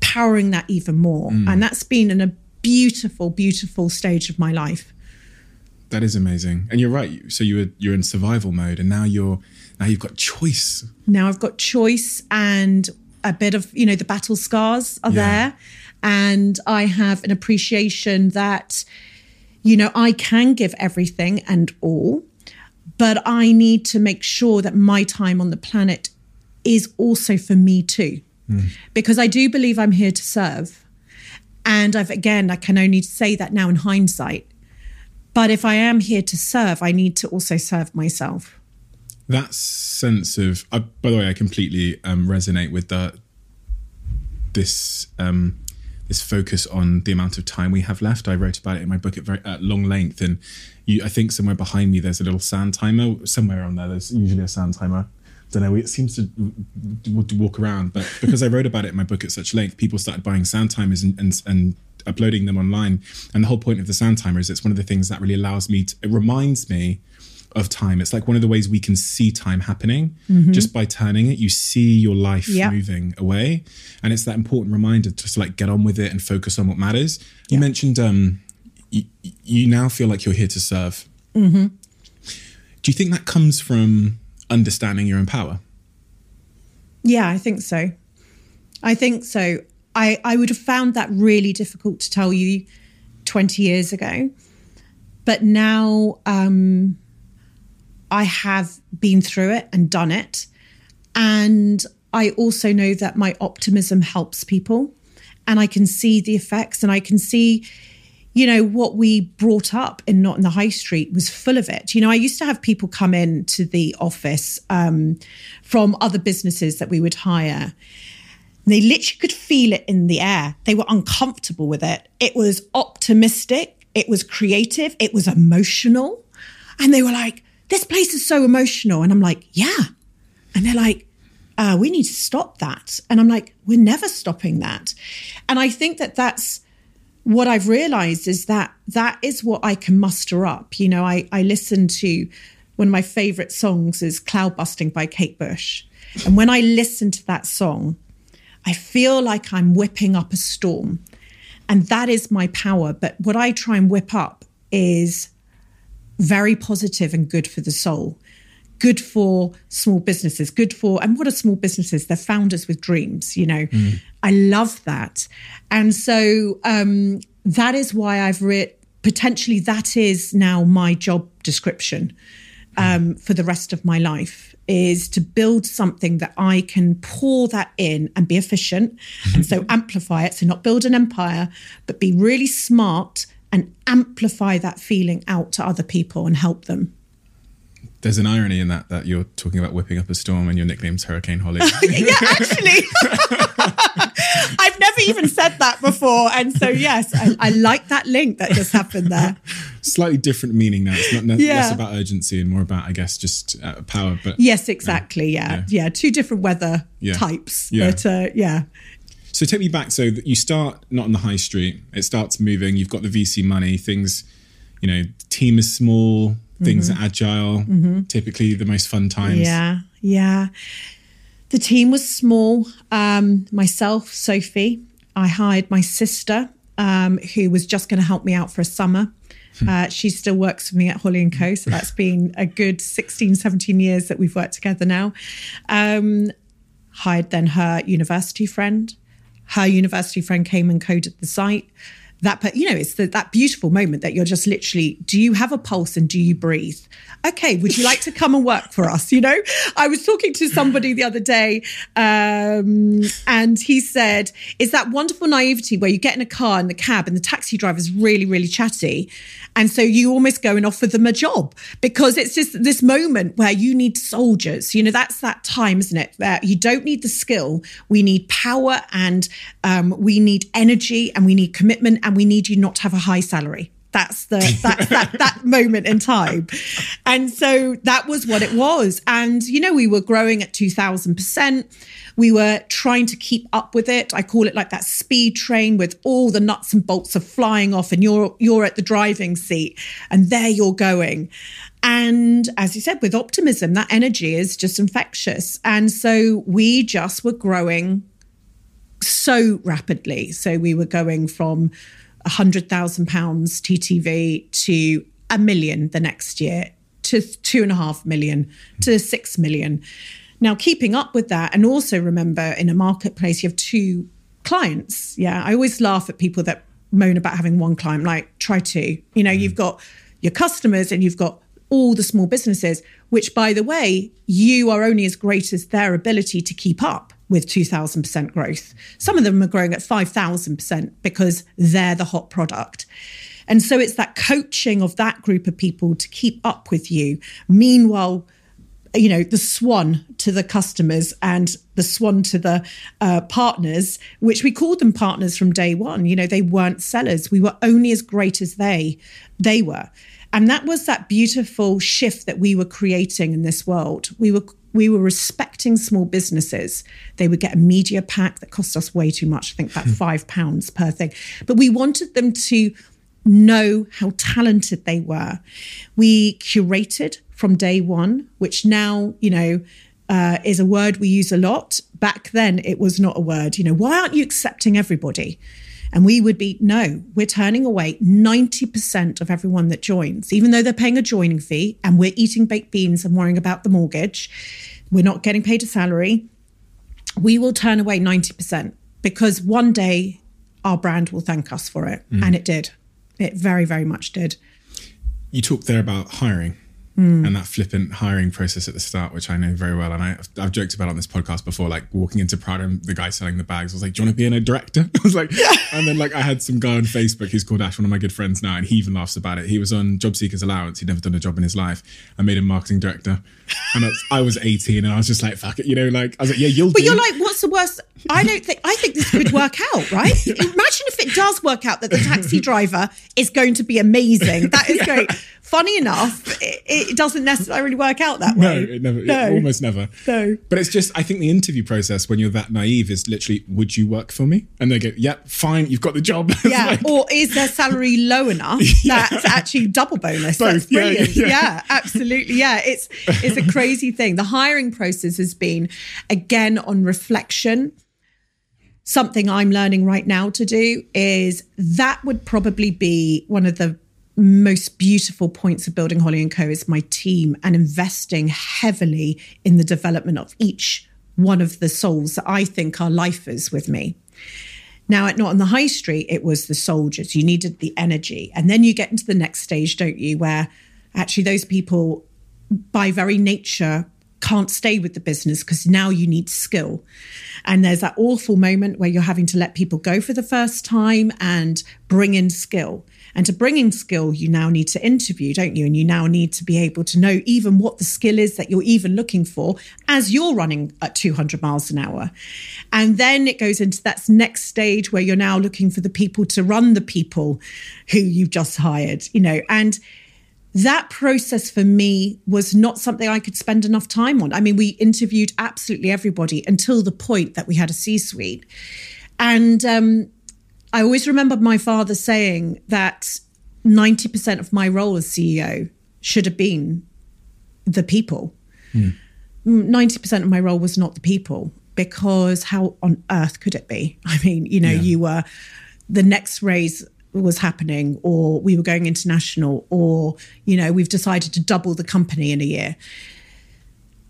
powering that even more mm. and that's been in a beautiful beautiful stage of my life That is amazing. And you're right. So you were you're in survival mode and now you're now you've got choice. now I've got choice and a bit of, you know, the battle scars are Yeah. there. And I have an appreciation that, you know, I can give everything and all, but I need to make sure that my time on the planet is also for me too. Hmm. Because I do believe I'm here to serve. And I've, again, I can only say that now in hindsight. But if I am here to serve, I need to also serve myself. That sense of uh, by the way i completely um, resonate with that this um this focus on the amount of time we have left. I wrote about it in my book at very at long length and you i think somewhere behind me there's a little sand timer. Somewhere on there there's usually a sand timer. Don't know it seems to walk around but because i wrote about it in my book at such length people started buying sand timers and and, and uploading them online. And the whole point of the sand timer is it's one of the things that really allows me to it reminds me of time. It's like one of the ways we can see time happening just by turning it. You see your life Yeah. moving away, and it's that important reminder to just like get on with it and focus on what matters. You mentioned um, you, you now feel like you're here to serve. Mm-hmm. Do you think that comes from understanding your own power? Yeah, I think so. I think so. I, I would have found that really difficult to tell you 20 years ago. But now um, I have been through it and done it. And I also know that my optimism helps people. And I can see the effects and I can see you know what we brought up in not on the high street was full of it. You know i used to have people come in to the office um, from other businesses that we would hire. They literally could feel it in the air. They were uncomfortable with it. It was optimistic. It was creative. It was emotional. And they were like this place is so emotional and i'm like yeah and they're like uh, we need to stop that. And I'm like, we're never stopping that. And I think that that's what I've realized is that that is what I can muster up. You know, I, I listen to one of my favorite songs is Cloud Busting by Kate Bush. And when I listen to that song, I feel like I'm whipping up a storm. And that is my power. But what I try and whip up is very positive and good for the soul good for small businesses, good for, and what are small businesses? They're founders with dreams, you know. Mm. I love that. And so um, that is why I've written, potentially, that is now my job description um, for the rest of my life is to build something that I can pour that in and be efficient and so [laughs] amplify it. So, not build an empire, but be really smart and amplify that feeling out to other people and help them there's an irony in that that you're talking about whipping up a storm and your nickname's Hurricane Holly. [laughs] yeah, actually, [laughs] I've never even said that before, and so yes, I, I, like that link that just happened there. [laughs] Slightly different meaning now. It's not yeah. less about urgency and more about, I guess, just uh, power. But yes, exactly. Yeah, yeah, yeah. two different weather yeah. types. Yeah. But uh, yeah. So take me back. So that you start not on the high street. It starts moving. You've got the VC money. Things, you know, team is small things mm-hmm. agile, mm-hmm. typically the most fun times. Yeah, yeah. The team was small. Um, myself, Sophie, I hired my sister, um, who was just going to help me out for a summer. Hmm. Uh, she still works for me at Holly and Co. So that's [laughs] been a good 16, 17 years that we've worked together now. Um, hired then her university friend. Her university friend came and coded the site. That you know it's the, that beautiful moment that you're just literally do you have a pulse and do you breathe? Okay would you like to come and work for us? You know i was talking to somebody the other day um, and he said is that wonderful naivety where you get in a car in the cab and the taxi driver is really really chatty and so you almost go and offer them a job because it's just this moment where you need soldiers. You know, that's that time, isn't it? Where you don't need the skill. We need power and um, we need energy and we need commitment and we need you not to have a high salary. That's the that, that that moment in time, and so that was what it was. And you know, we were growing at two thousand percent. We were trying to keep up with it. I call it like that speed train with all the nuts and bolts are flying off, and you're you're at the driving seat, and there you're going. And as you said, with optimism, that energy is just infectious. And so we just were growing so rapidly. So we were going from £100,000 TTV to a million the next year to two and a half million to six million. Now, keeping up with that, and also remember in a marketplace, you have two clients. Yeah, I always laugh at people that moan about having one client, like, try two. You know, mm. you've got your customers and you've got all the small businesses, which, by the way, you are only as great as their ability to keep up with 2000% growth. Some of them are growing at 5000% because they're the hot product. And so it's that coaching of that group of people to keep up with you. Meanwhile, you know, the swan to the customers and the swan to the uh, partners, which we called them partners from day one. You know, they weren't sellers. We were only as great as they they were. And that was that beautiful shift that we were creating in this world. We were we were respecting small businesses. They would get a media pack that cost us way too much. I think about hmm. five pounds per thing. But we wanted them to know how talented they were. We curated from day one, which now, you know, uh, is a word we use a lot. Back then, it was not a word. You know, why aren't you accepting everybody? And we would be, no, we're turning away 90% of everyone that joins, even though they're paying a joining fee and we're eating baked beans and worrying about the mortgage. We're not getting paid a salary. we will turn away 90% because one day our brand will thank us for it. Mm. And it did. It very, very much did. You talked there about hiring. Mm. And that flippant hiring process at the start, which I know very well, and I, have joked about on this podcast before, like walking into Prada and the guy selling the bags was like, "Do you want to be in a director?" [laughs] I was like, yeah. [laughs] and then like I had some guy on Facebook who's called Ash, one of my good friends now, and he even laughs about it. He was on Job Seekers Allowance; he'd never done a job in his life. I made him marketing director, and I was 18, and I was just like, "Fuck it," you know, like I was like, "Yeah, you'll." But do. you're like, "What's the worst?" I don't think. I think this could work out, right? [laughs] Imagine if it does work out that the taxi driver is going to be amazing. That is yeah. great funny enough, it, it, doesn't necessarily work out that way. No, it never, no. It almost never. No. But it's just, I think the interview process when you're that naive is literally, would you work for me? And they go, yeah, fine, you've got the job. [laughs] Yeah. like, or is their salary [laughs] low enough yeah. that's actually double bonus? Both. That's brilliant. Yeah, yeah. yeah, absolutely. Yeah, it's it's a crazy thing. The hiring process has been, again, on reflection something I'm learning right now to do is that would probably be one of the most beautiful points of building Holly and Co is my team and investing heavily in the development of each one of the souls that I think are lifers with me. Now, at Not on the High Street, it was the soldiers. You needed the energy. And then you get into the next stage, don't you, where actually those people, by very nature, can't stay with the business because now you need skill. And there's that awful moment where you're having to let people go for the first time and bring in skill. And to bring in skill, you now need to interview, don't you? And you now need to be able to know even what the skill is that you're even looking for as you're running at 200 miles an hour. And then it goes into that next stage where you're now looking for the people to run the people who you've just hired, you know, and that process for me was not something I could spend enough time on. I mean, we interviewed absolutely everybody until the point that we had a C suite. And um, I always remember my father saying that 90% of my role as CEO should have been the people. Mm. 90% of my role was not the people because how on earth could it be? [laughs] I mean, you know, yeah. you were the next raise was happening or we were going international or you know we've decided to double the company in a year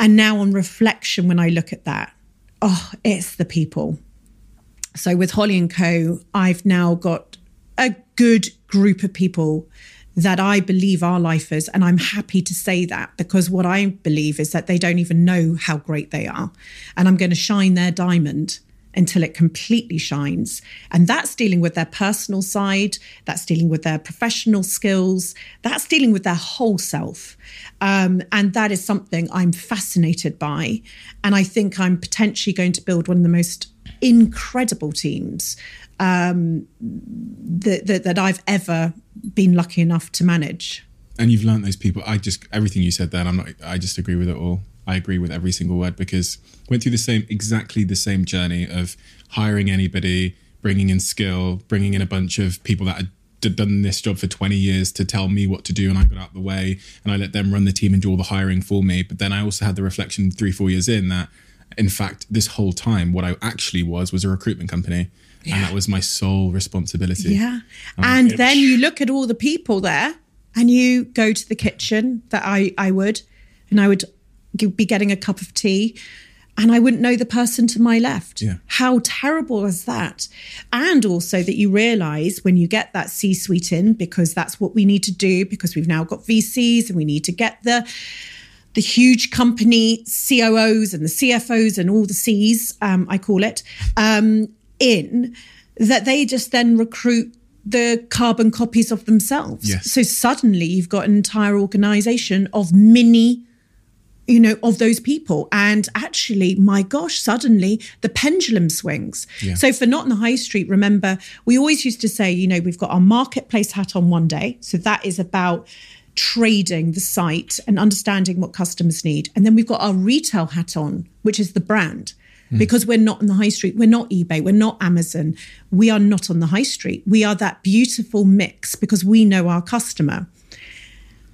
and now on reflection when i look at that oh it's the people so with Holly and Co, I've now got a good group of people that I believe are lifers. And I'm happy to say that because what I believe is that they don't even know how great they are. And I'm going to shine their diamond until it completely shines. And that's dealing with their personal side, that's dealing with their professional skills, that's dealing with their whole self. Um, and that is something I'm fascinated by. And I think I'm potentially going to build one of the most incredible teams um, that, that, that I've ever been lucky enough to manage. And you've learned those people. I just everything you said there. I'm not. I just agree with it all. I agree with every single word because went through the same exactly the same journey of hiring anybody, bringing in skill, bringing in a bunch of people that had done this job for 20 years to tell me what to do and I got out the way and I let them run the team and do all the hiring for me but then I also had the reflection 3 4 years in that in fact, this whole time, what I actually was was a recruitment company. Yeah. And that was my sole responsibility. Yeah. Um, and it, then you look at all the people there and you go to the kitchen that I, I would, and I would be getting a cup of tea and I wouldn't know the person to my left. Yeah. How terrible is that? And also that you realize when you get that C suite in, because that's what we need to do, because we've now got VCs and we need to get the the huge company COOs and the CFOs and all the C's, um, I call it, um, in that they just then recruit the carbon copies of themselves. Yes. So suddenly you've got an entire organization of mini you know of those people and actually my gosh suddenly the pendulum swings yeah. so for not on the high street remember we always used to say you know we've got our marketplace hat on one day so that is about trading the site and understanding what customers need. And then we've got our retail hat on, which is the brand. Mm. Because we're not on the high street, we're not eBay, we're not Amazon, we are not on the high street. We are that beautiful mix because we know our customer.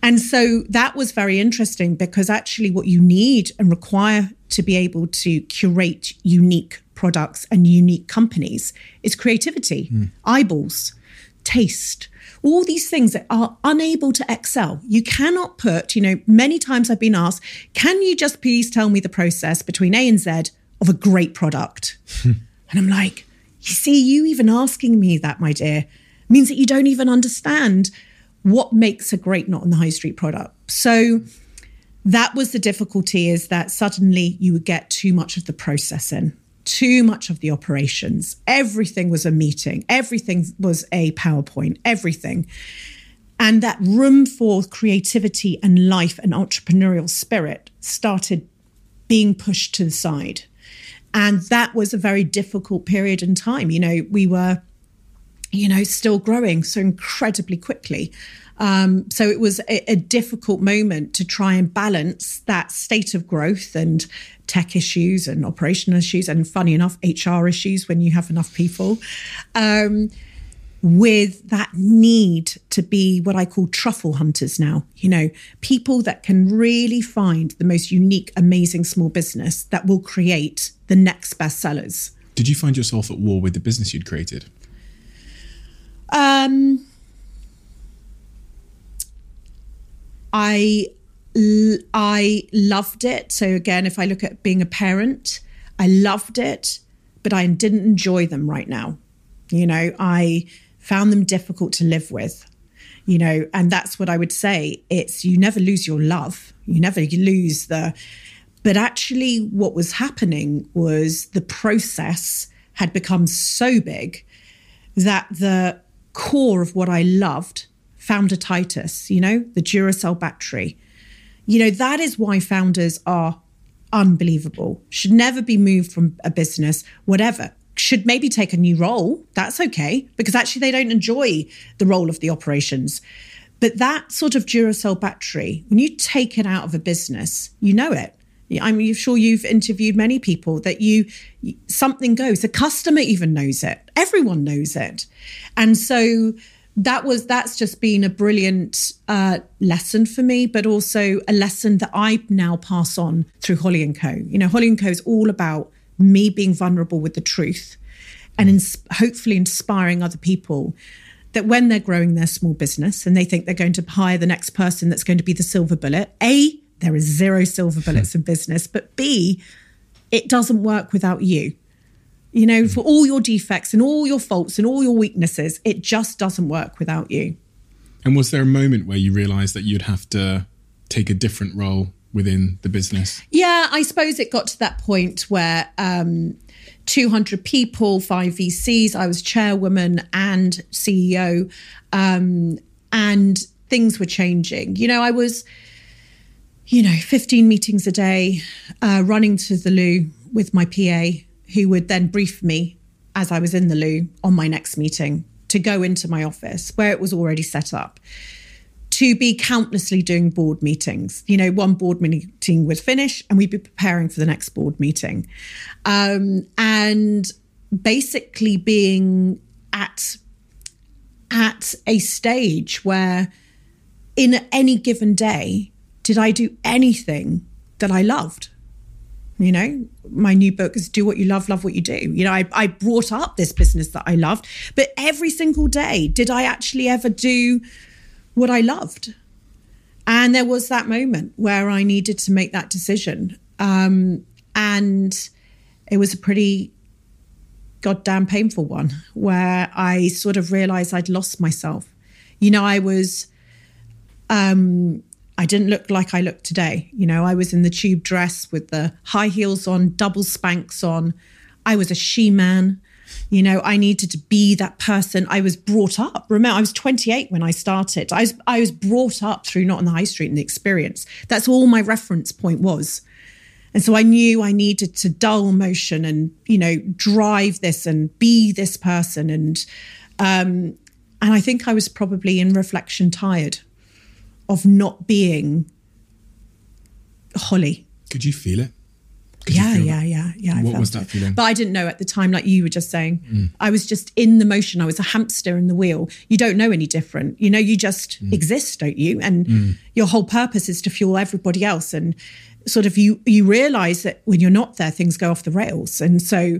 And so that was very interesting because actually, what you need and require to be able to curate unique products and unique companies is creativity, mm. eyeballs, taste, all these things that are unable to excel. You cannot put, you know, many times I've been asked, can you just please tell me the process between A and Z of a great product. [laughs] and I'm like, you see, you even asking me that, my dear, means that you don't even understand what makes a great not on the high street product. So that was the difficulty is that suddenly you would get too much of the processing, too much of the operations. Everything was a meeting, everything was a PowerPoint, everything. And that room for creativity and life and entrepreneurial spirit started being pushed to the side. And that was a very difficult period in time. You know, we were, you know, still growing so incredibly quickly. Um, so it was a, a, difficult moment to try and balance that state of growth and tech issues and operational issues, and funny enough, HR issues when you have enough people. Um, with that need to be what I call truffle hunters now. You know, people that can really find the most unique, amazing small business that will create the next bestsellers. Did you find yourself at war with the business you'd created? Um, I I loved it. So again, if I look at being a parent, I loved it, but I didn't enjoy them right now. You know, I found them difficult to live with. You know, and that's what I would say. It's you never lose your love. You never lose the but actually what was happening was the process had become so big that the core of what I loved found a titus, you know, the Duracell battery. You know, that is why founders are unbelievable, should never be moved from a business, whatever. Should maybe take a new role. That's okay, because actually they don't enjoy the role of the operations. But that sort of Duracell battery, when you take it out of a business, you know it. I'm sure you've interviewed many people that you something goes. The customer even knows it. Everyone knows it, and so that was that's just been a brilliant uh, lesson for me, but also a lesson that I now pass on through Holly and Co. You know, Holly and Co. is all about me being vulnerable with the truth, and ins- hopefully inspiring other people that when they're growing their small business and they think they're going to hire the next person that's going to be the silver bullet, a there is zero silver bullets [laughs] in business, but b it doesn't work without you. You know, for all your defects and all your faults and all your weaknesses, it just doesn't work without you. And was there a moment where you realized that you'd have to take a different role within the business? Yeah, I suppose it got to that point where um, 200 people, five VCs, I was chairwoman and CEO, um, and things were changing. You know, I was, you know, 15 meetings a day, uh, running to the loo with my PA who would then brief me as I was in the loo on my next meeting to go into my office where it was already set up to be countlessly doing board meetings. You know, one board meeting would finish and we'd be preparing for the next board meeting. Um, and basically being at at a stage where in any given day did I do anything that I loved? You know, my new book is Do What You Love, Love What You Do. You know, I, I brought up this business that I loved, but every single day, did I actually ever do what I loved? And there was that moment where I needed to make that decision. Um, and it was a pretty goddamn painful one where I sort of realized I'd lost myself. You know, I was um, I didn't look like I look today. You know, I was in the tube dress with the high heels on, double Spanx on. I was a she man. You know, I needed to be that person. I was brought up. Remember, I was 28 when I started. I was I was brought up through not on the high street and the experience. That's all my reference point was. And so I knew I needed to dull motion and, you know, drive this and be this person. And um, and I think I was probably in reflection tired of not being Holly. Could you feel it? Could yeah, yeah, yeah, yeah, What was that it. feeling? But I didn't know at the time, like you were just saying. Mm. I was just in the motion. I was a hamster in the wheel. You don't know any different. You know, you just mm. exist, don't you? And mm. your whole purpose is to fuel everybody else. And sort of you you realize that when you're not there, things go off the rails. And so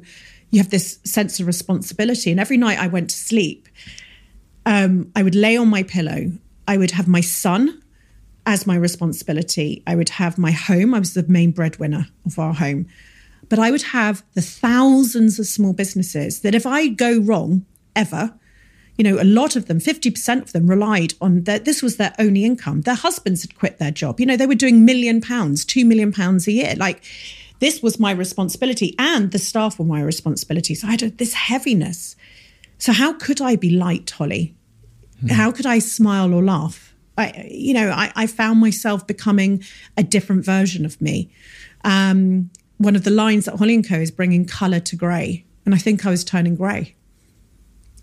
you have this sense of responsibility. And every night I went to sleep, um, I would lay on my pillow I would have my son as my responsibility. I would have my home. I was the main breadwinner of our home. but I would have the thousands of small businesses that if I go wrong ever, you know, a lot of them, 50% of them relied on that. This was their only income. Their husbands had quit their job. You know, they were doing million pounds, two million pounds a year. Like this was my responsibility and the staff were my responsibility. So I had this heaviness. So how could I be light, Holly? Mm. How could I smile or laugh? I, you know, I, I, found myself becoming a different version of me. Um, one of the lines at Holly & Co is bringing colour to grey. And I think I was turning grey.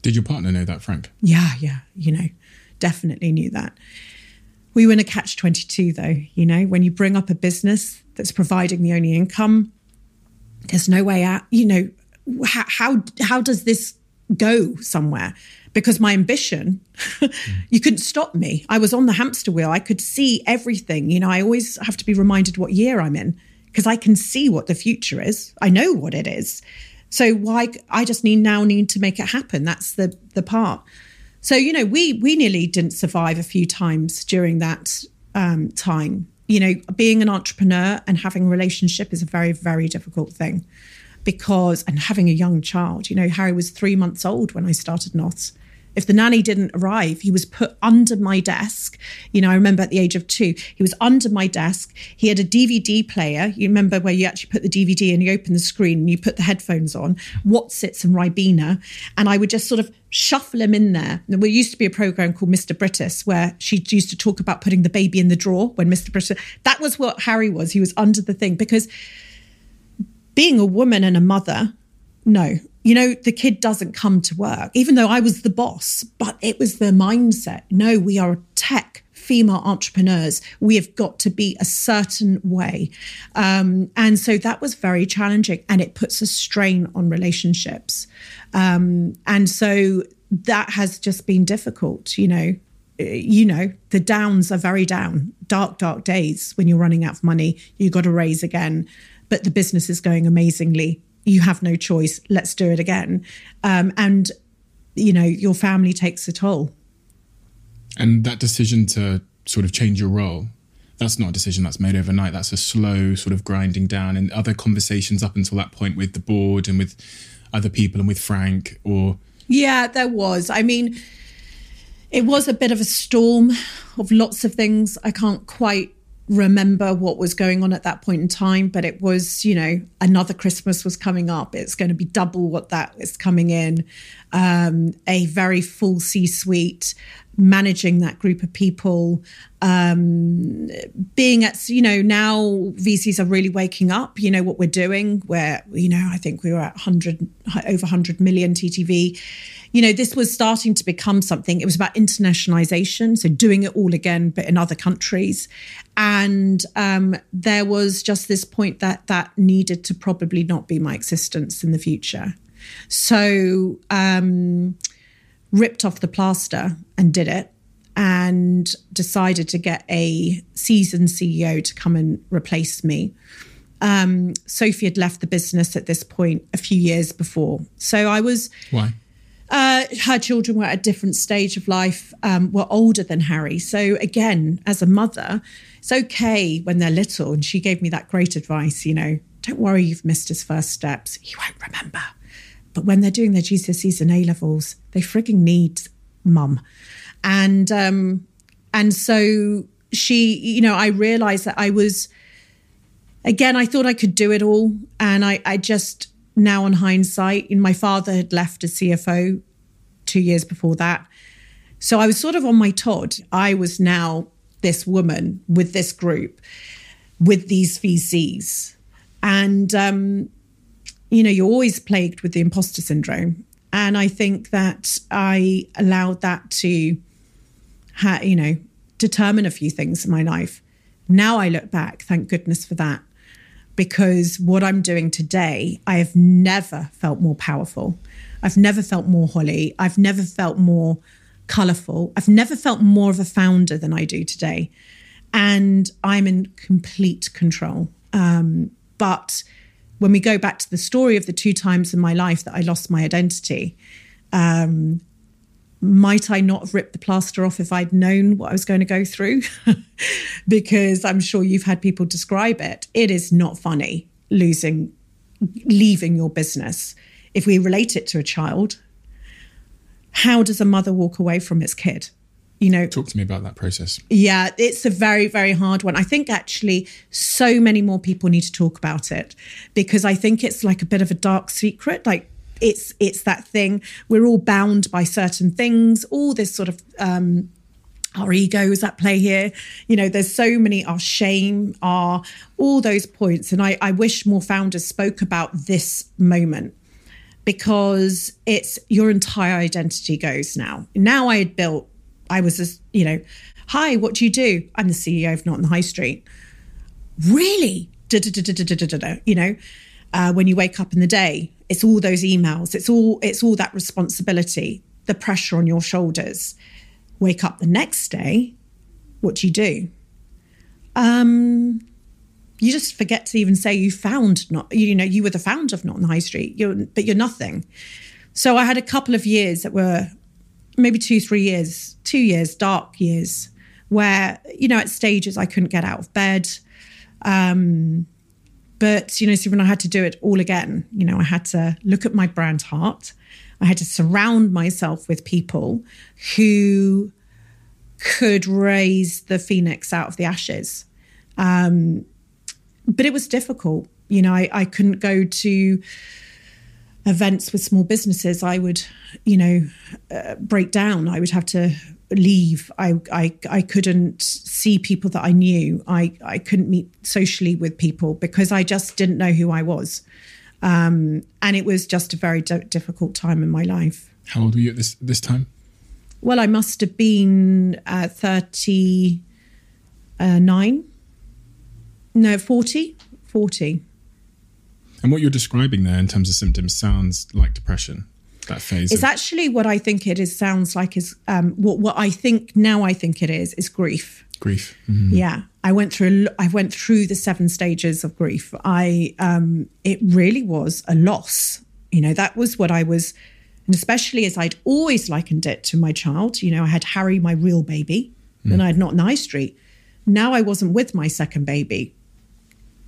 Did your partner know that, Frank? Yeah, yeah, you know, definitely knew that. We were in a catch 22, though, you know, when you bring up a business that's providing the only income, there's no way out, you know, how, how, how does this go somewhere? Because my ambition, [laughs] you couldn't stop me. I was on the hamster wheel. I could see everything. You know, I always have to be reminded what year I'm in because I can see what the future is. I know what it is. So why I just need now need to make it happen. That's the the part. So you know, we we nearly didn't survive a few times during that um, time. You know, being an entrepreneur and having a relationship is a very very difficult thing because and having a young child. You know, Harry was three months old when I started Knots. If the nanny didn't arrive, he was put under my desk. You know, I remember at the age of two, he was under my desk. He had a DVD player. You remember where you actually put the DVD and you open the screen and you put the headphones on, Wotsits and Ribena. And I would just sort of shuffle him in there. There used to be a program called Mr. Britus where she used to talk about putting the baby in the drawer when Mr. Britus, that was what Harry was. He was under the thing because being a woman and a mother, no, you know, the kid doesn't come to work, even though I was the boss, but it was their mindset. No, we are tech female entrepreneurs. We have got to be a certain way. Um, and so that was very challenging and it puts a strain on relationships. Um, and so that has just been difficult, you know. You know, the downs are very down, dark, dark days when you're running out of money. You've got to raise again, but the business is going amazingly you have no choice. Let's do it again. Um, and, you know, your family takes a toll. And that decision to sort of change your role, that's not a decision that's made overnight. That's a slow sort of grinding down and other conversations up until that point with the board and with other people and with Frank or. Yeah, there was. I mean, it was a bit of a storm of lots of things. I can't quite remember what was going on at that point in time, but it was, you know, another Christmas was coming up. It's going to be double what that is coming in. Um, a very full C suite, managing that group of people, um, being at, you know, now VCs are really waking up, you know, what we're doing, where, you know, I think we were at 100, over 100 million TTV you know, this was starting to become something. It was about internationalization, so doing it all again, but in other countries. And um, there was just this point that that needed to probably not be my existence in the future. So um, ripped off the plaster and did it and decided to get a seasoned CEO to come and replace me. Um, Sophie had left the business at this point a few years before. So I was. Why? Uh, her children were at a different stage of life, um, were older than Harry. So, again, as a mother, it's okay when they're little. And she gave me that great advice you know, don't worry, you've missed his first steps. He won't remember. But when they're doing their GCSEs and A levels, they frigging need mum. And, um, and so she, you know, I realized that I was, again, I thought I could do it all. And I, I just, now on hindsight, my father had left as CFO two years before that. So I was sort of on my Todd. I was now this woman with this group, with these VCs. And, um, you know, you're always plagued with the imposter syndrome. And I think that I allowed that to, ha- you know, determine a few things in my life. Now I look back, thank goodness for that because what I'm doing today, I have never felt more powerful. I've never felt more Holly. I've never felt more colorful. I've never felt more of a founder than I do today. And I'm in complete control. Um, but when we go back to the story of the two times in my life that I lost my identity, um, might I not have ripped the plaster off if I'd known what I was going to go through? [laughs] because I'm sure you've had people describe it. It is not funny losing leaving your business. If we relate it to a child, how does a mother walk away from its kid? You know, talk to me about that process. Yeah, it's a very, very hard one. I think actually so many more people need to talk about it because I think it's like a bit of a dark secret. Like it's it's that thing. We're all bound by certain things. All this sort of um our ego is at play here. You know there's so many our shame our all those points. And i i wish more founders spoke about this moment because it's your entire identity goes now. Now i had built i was just you know hi what do you do? I'm the ceo of not on the high street. Really? You know? Uh, when you wake up in the day it's all those emails it's all it's all that responsibility the pressure on your shoulders. Wake up the next day what do you do? Um you just forget to even say you found not you know you were the founder of not on high street you're but you're nothing. So i had a couple of years that were maybe two three years two years dark years where you know at stages i couldn't get out of bed. Um but, you know, so when I had to do it all again, you know, I had to look at my brand heart. I had to surround myself with people who could raise the phoenix out of the ashes. Um, but it was difficult. You know, I, I couldn't go to events with small businesses. I would, you know, uh, break down. I would have to leave. I, I I couldn't see people that I knew. I I couldn't meet socially with people because I just didn't know who I was, um, and it was just a very d- difficult time in my life. How old were you at this this time? Well, I must have been uh, thirty nine. No, 40. 40. And what you're describing there in terms of symptoms sounds like depression that phase. It's of- actually what I think it is. Sounds like is um, what what I think now. I think it is is grief. Grief. Mm-hmm. Yeah, I went through. I went through the seven stages of grief. I um, it really was a loss. You know, that was what I was, and especially as I'd always likened it to my child. You know, I had Harry, my real baby, mm. and I had not on High Street. Now I wasn't with my second baby.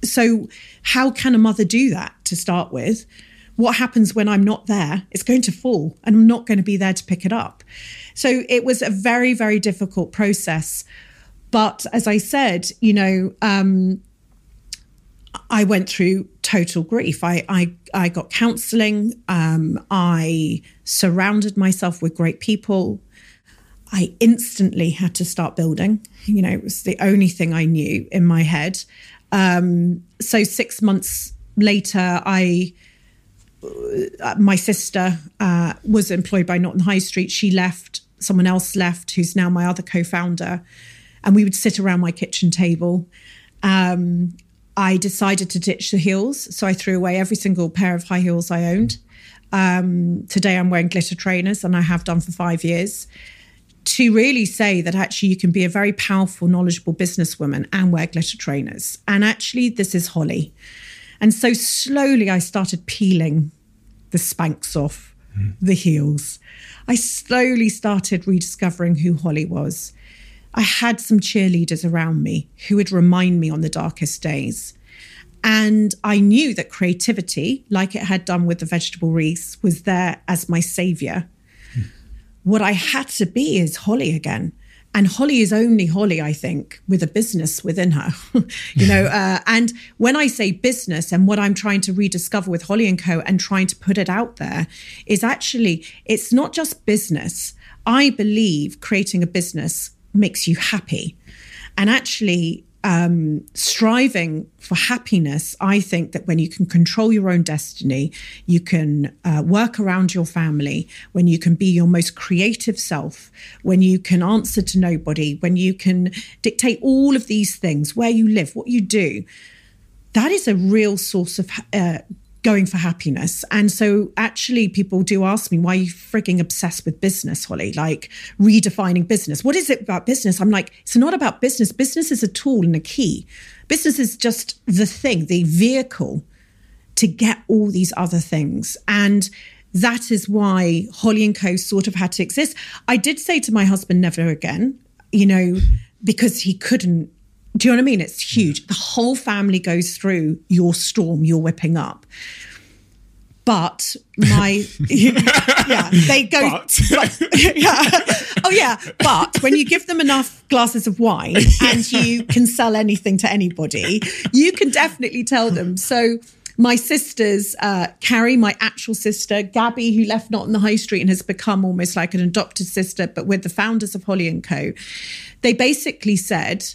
So, how can a mother do that to start with? What happens when I'm not there? It's going to fall and I'm not going to be there to pick it up. So it was a very, very difficult process. But as I said, you know, um, I went through total grief. I I, I got counselling. Um, I surrounded myself with great people. I instantly had to start building. You know, it was the only thing I knew in my head. Um, so six months later, I my sister uh, was employed by Not on High Street. She left. Someone else left, who's now my other co-founder, and we would sit around my kitchen table. Um, I decided to ditch the heels, so I threw away every single pair of high heels I owned. Um, today, I'm wearing glitter trainers, and I have done for five years. To really say that actually you can be a very powerful, knowledgeable businesswoman and wear glitter trainers. And actually, this is Holly. And so slowly I started peeling the Spanx off mm. the heels. I slowly started rediscovering who Holly was. I had some cheerleaders around me who would remind me on the darkest days. And I knew that creativity, like it had done with the vegetable wreaths, was there as my savior. Mm. What I had to be is Holly again and Holly is only Holly, I think, with a business within her, [laughs] you know. [laughs] Uh, and when I say business, and what I'm trying to rediscover with Holly and Co. and trying to put it out there is actually it's not just business. I believe creating a business makes you happy, and actually um, striving for happiness, I think that when you can control your own destiny, you can uh, work around your family, when you can be your most creative self, when you can answer to nobody, when you can dictate all of these things, where you live, what you do, that is a real source of uh, going for happiness. And so actually people do ask me, why are you frigging obsessed with business, Holly? Like redefining business. What is it about business? I'm like, it's not about business. Business is a tool and a key. Business is just the thing, the vehicle to get all these other things. And that is why Holly and Co sort of had to exist. I did say to my husband, never again, you know, because he couldn't Do you know what I mean? It's huge. The whole family goes through your storm you're whipping up. But my [laughs] [laughs] yeah, they go But. [laughs] but- yeah. Oh yeah. But when you give them enough glasses of wine and you can sell anything to anybody, you can definitely tell them. So my sisters, uh, Carrie, my actual sister, Gabby, who left Not in the High Street and has become almost like an adopted sister, but with the founders of Holly and Co. They basically said,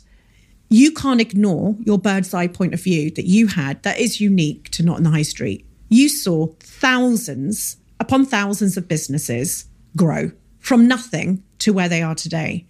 you can't ignore your bird's eye point of view that you had that is unique to Not on the High Street. You saw thousands upon thousands of businesses grow from nothing to where they are today.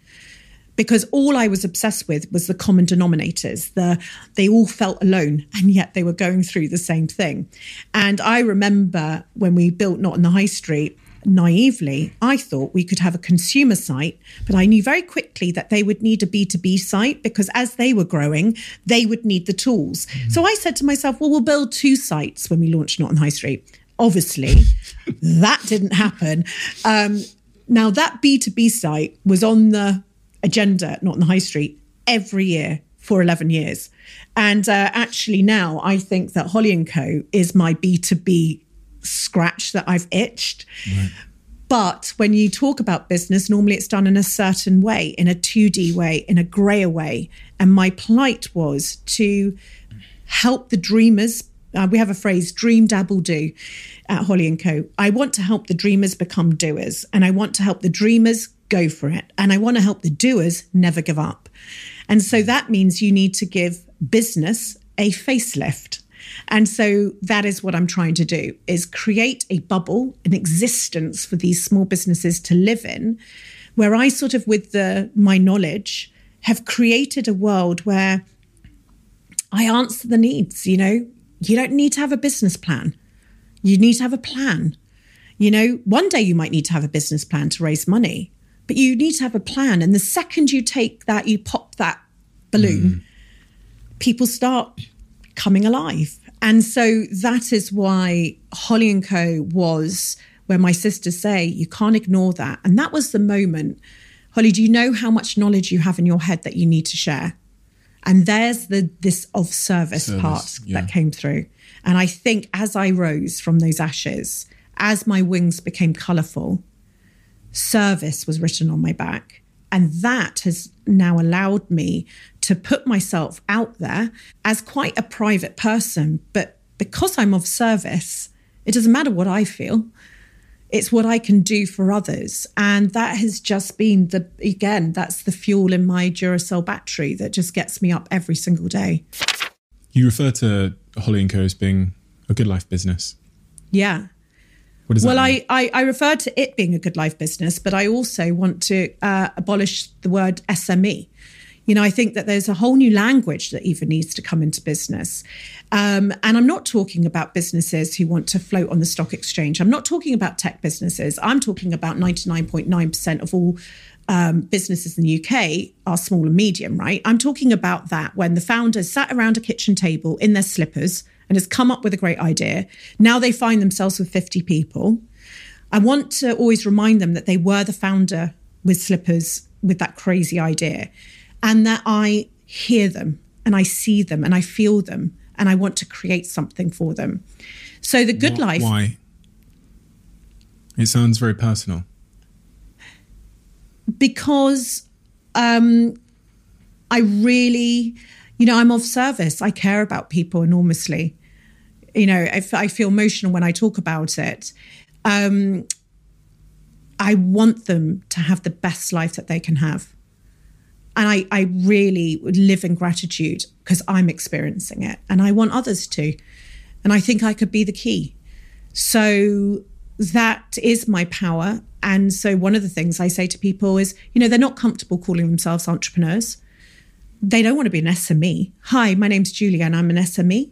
Because all I was obsessed with was the common denominators. The they all felt alone, and yet they were going through the same thing. And I remember when we built Not on the High Street, naively, I thought we could have a consumer site, but I knew very quickly that they would need a B2B site because as they were growing, they would need the tools. So I said to myself, well, we'll build two sites when we launch Not on High Street. Obviously, [laughs] that didn't happen. Um, now, that B2B site was on the agenda, Not on the High Street, every year for 11 years. And uh, actually, now I think that Holly and Co. is my B2B scratch that I've itched. But when you talk about business, normally it's done in a certain way, in a 2D way, in a grayer way. And my plight was to help the dreamers. Uh, we have a phrase, dream, dabble, do at Holly and Co. I want to help the dreamers become doers, and I want to help the dreamers go for it. And I want to help the doers never give up. And so that means you need to give business a facelift. And so that is what I'm trying to do is create a bubble, an existence for these small businesses to live in, where I sort of with the my knowledge have created a world where I answer the needs, you know. You don't need to have a business plan. You need to have a plan. You know, one day you might need to have a business plan to raise money, but you need to have a plan. And the second you take that, you pop that balloon, mm. people start coming alive. And so that is why Holly and Co was where my sisters say you can't ignore that. And that was the moment. Holly, do you know how much knowledge you have in your head that you need to share? And there's the this of service, Service, part yeah. that came through. And I think as I rose from those ashes, as my wings became colourful, service was written on my back. And that has now allowed me to put myself out there as quite a private person. But because I'm of service, it doesn't matter what I feel. It's what I can do for others. And that has just been the, again, that's the fuel in my Duracell battery that just gets me up every single day. You refer to Holly and Co as being a good life business. Yeah. What does Well, that mean? I, I, I refer to it being a good life business, but I also want to uh, abolish the word SME. You know, I think that there's a whole new language that even needs to come into business. Um, and I'm not talking about businesses who want to float on the stock exchange. I'm not talking about tech businesses. I'm talking about 99.9% of all um, businesses in the UK are small and medium, right? I'm talking about that when the founders sat around a kitchen table in their slippers and has come up with a great idea. Now they find themselves with 50 people. I want to always remind them that they were the founder with slippers with that crazy idea and that I hear them and I see them and I feel them and I want to create something for them. So the good life Why? It sounds very personal. because um, I really, you know, I'm of service. I care about people enormously. You know, I feel emotional when I talk about it. Um, I want them to have the best life that they can have. And I, I really live in gratitude because I'm experiencing it and I want others to. And I think I could be the key. So that is my power. And so one of the things I say to people is, you know, they're not comfortable calling themselves entrepreneurs. They don't want to be an SME. Hi, my name's Julia and I'm an SME.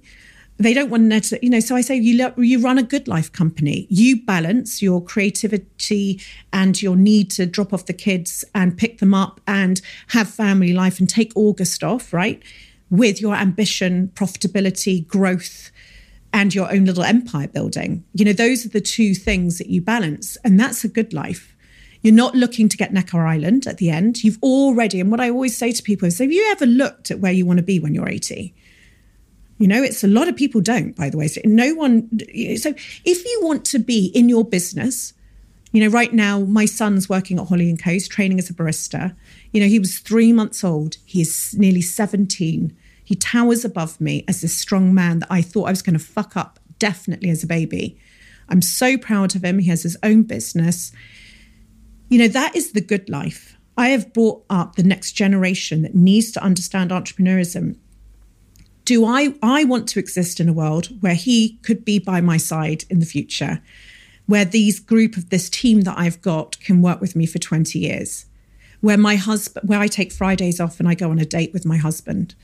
They don't want to, you know, so I say you lo- you run a good life company. You balance your creativity and your need to drop off the kids and pick them up and have family life and take August off, right? With your ambition, profitability, growth, and your own little empire building. You know, those are the two things that you balance, and that's a good life. You're not looking to get Necker Island at the end. You've already, and what I always say to people is, have you ever looked at where you want to be when you're 80? You know, it's a lot of people don't, by the way. So no one, so if you want to be in your business, you know, right now, my son's working at Holly and Co's, training as a barista. You know, he was three months old. He is nearly 17. He towers above me as this strong man that I thought I was going to fuck up definitely as a baby. I'm so proud of him. He has his own business. You know, that is the good life. I have brought up the next generation that needs to understand entrepreneurism. Do I I want to exist in a world where he could be by my side in the future? where these group of this team that I've got can work with me for 20 years, where my husband, where I take Fridays off and I go on a date with my husband.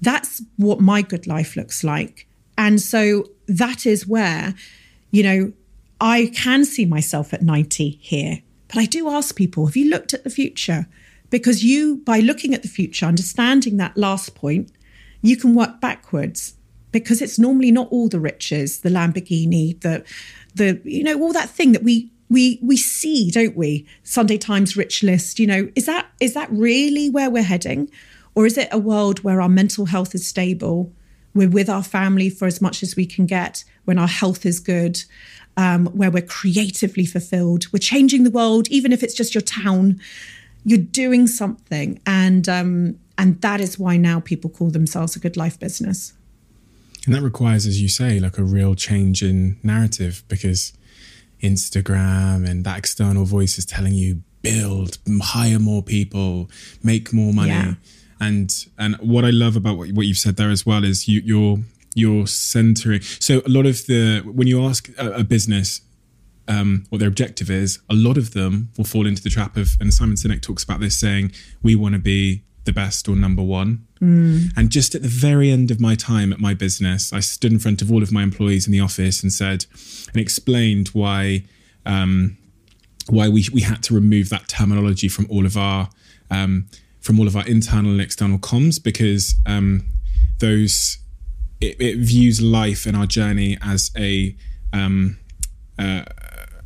That's what my good life looks like. And so that is where, you know, I can see myself at 90 here. But I do ask people, have you looked at the future? Because you, by looking at the future, understanding that last point, you can work backwards because it's normally not all the riches, the Lamborghini, the the you know all that thing that we we we see, don't we? Sunday Times rich list. You know, is that is that really where we're heading, or is it a world where our mental health is stable? We're with our family for as much as we can get when our health is good, um, where we're creatively fulfilled. We're changing the world, even if it's just your town. You're doing something, and um, and that is why now people call themselves a good life business. And that requires, as you say, like a real change in narrative because Instagram and that external voice is telling you build, hire more people, make more money. Yeah. And and what I love about what, what you've said there as well is you, you're you're centering. So a lot of the when you ask a, a business um, what their objective is, a lot of them will fall into the trap of, and Simon Sinek talks about this, saying we want to be the best or number one. Mm. And just at the very end of my time at my business, I stood in front of all of my employees in the office and said and explained why um, why we we had to remove that terminology from all of our um, from all of our internal and external comms because um, those it, it, views life and our journey as a um, uh,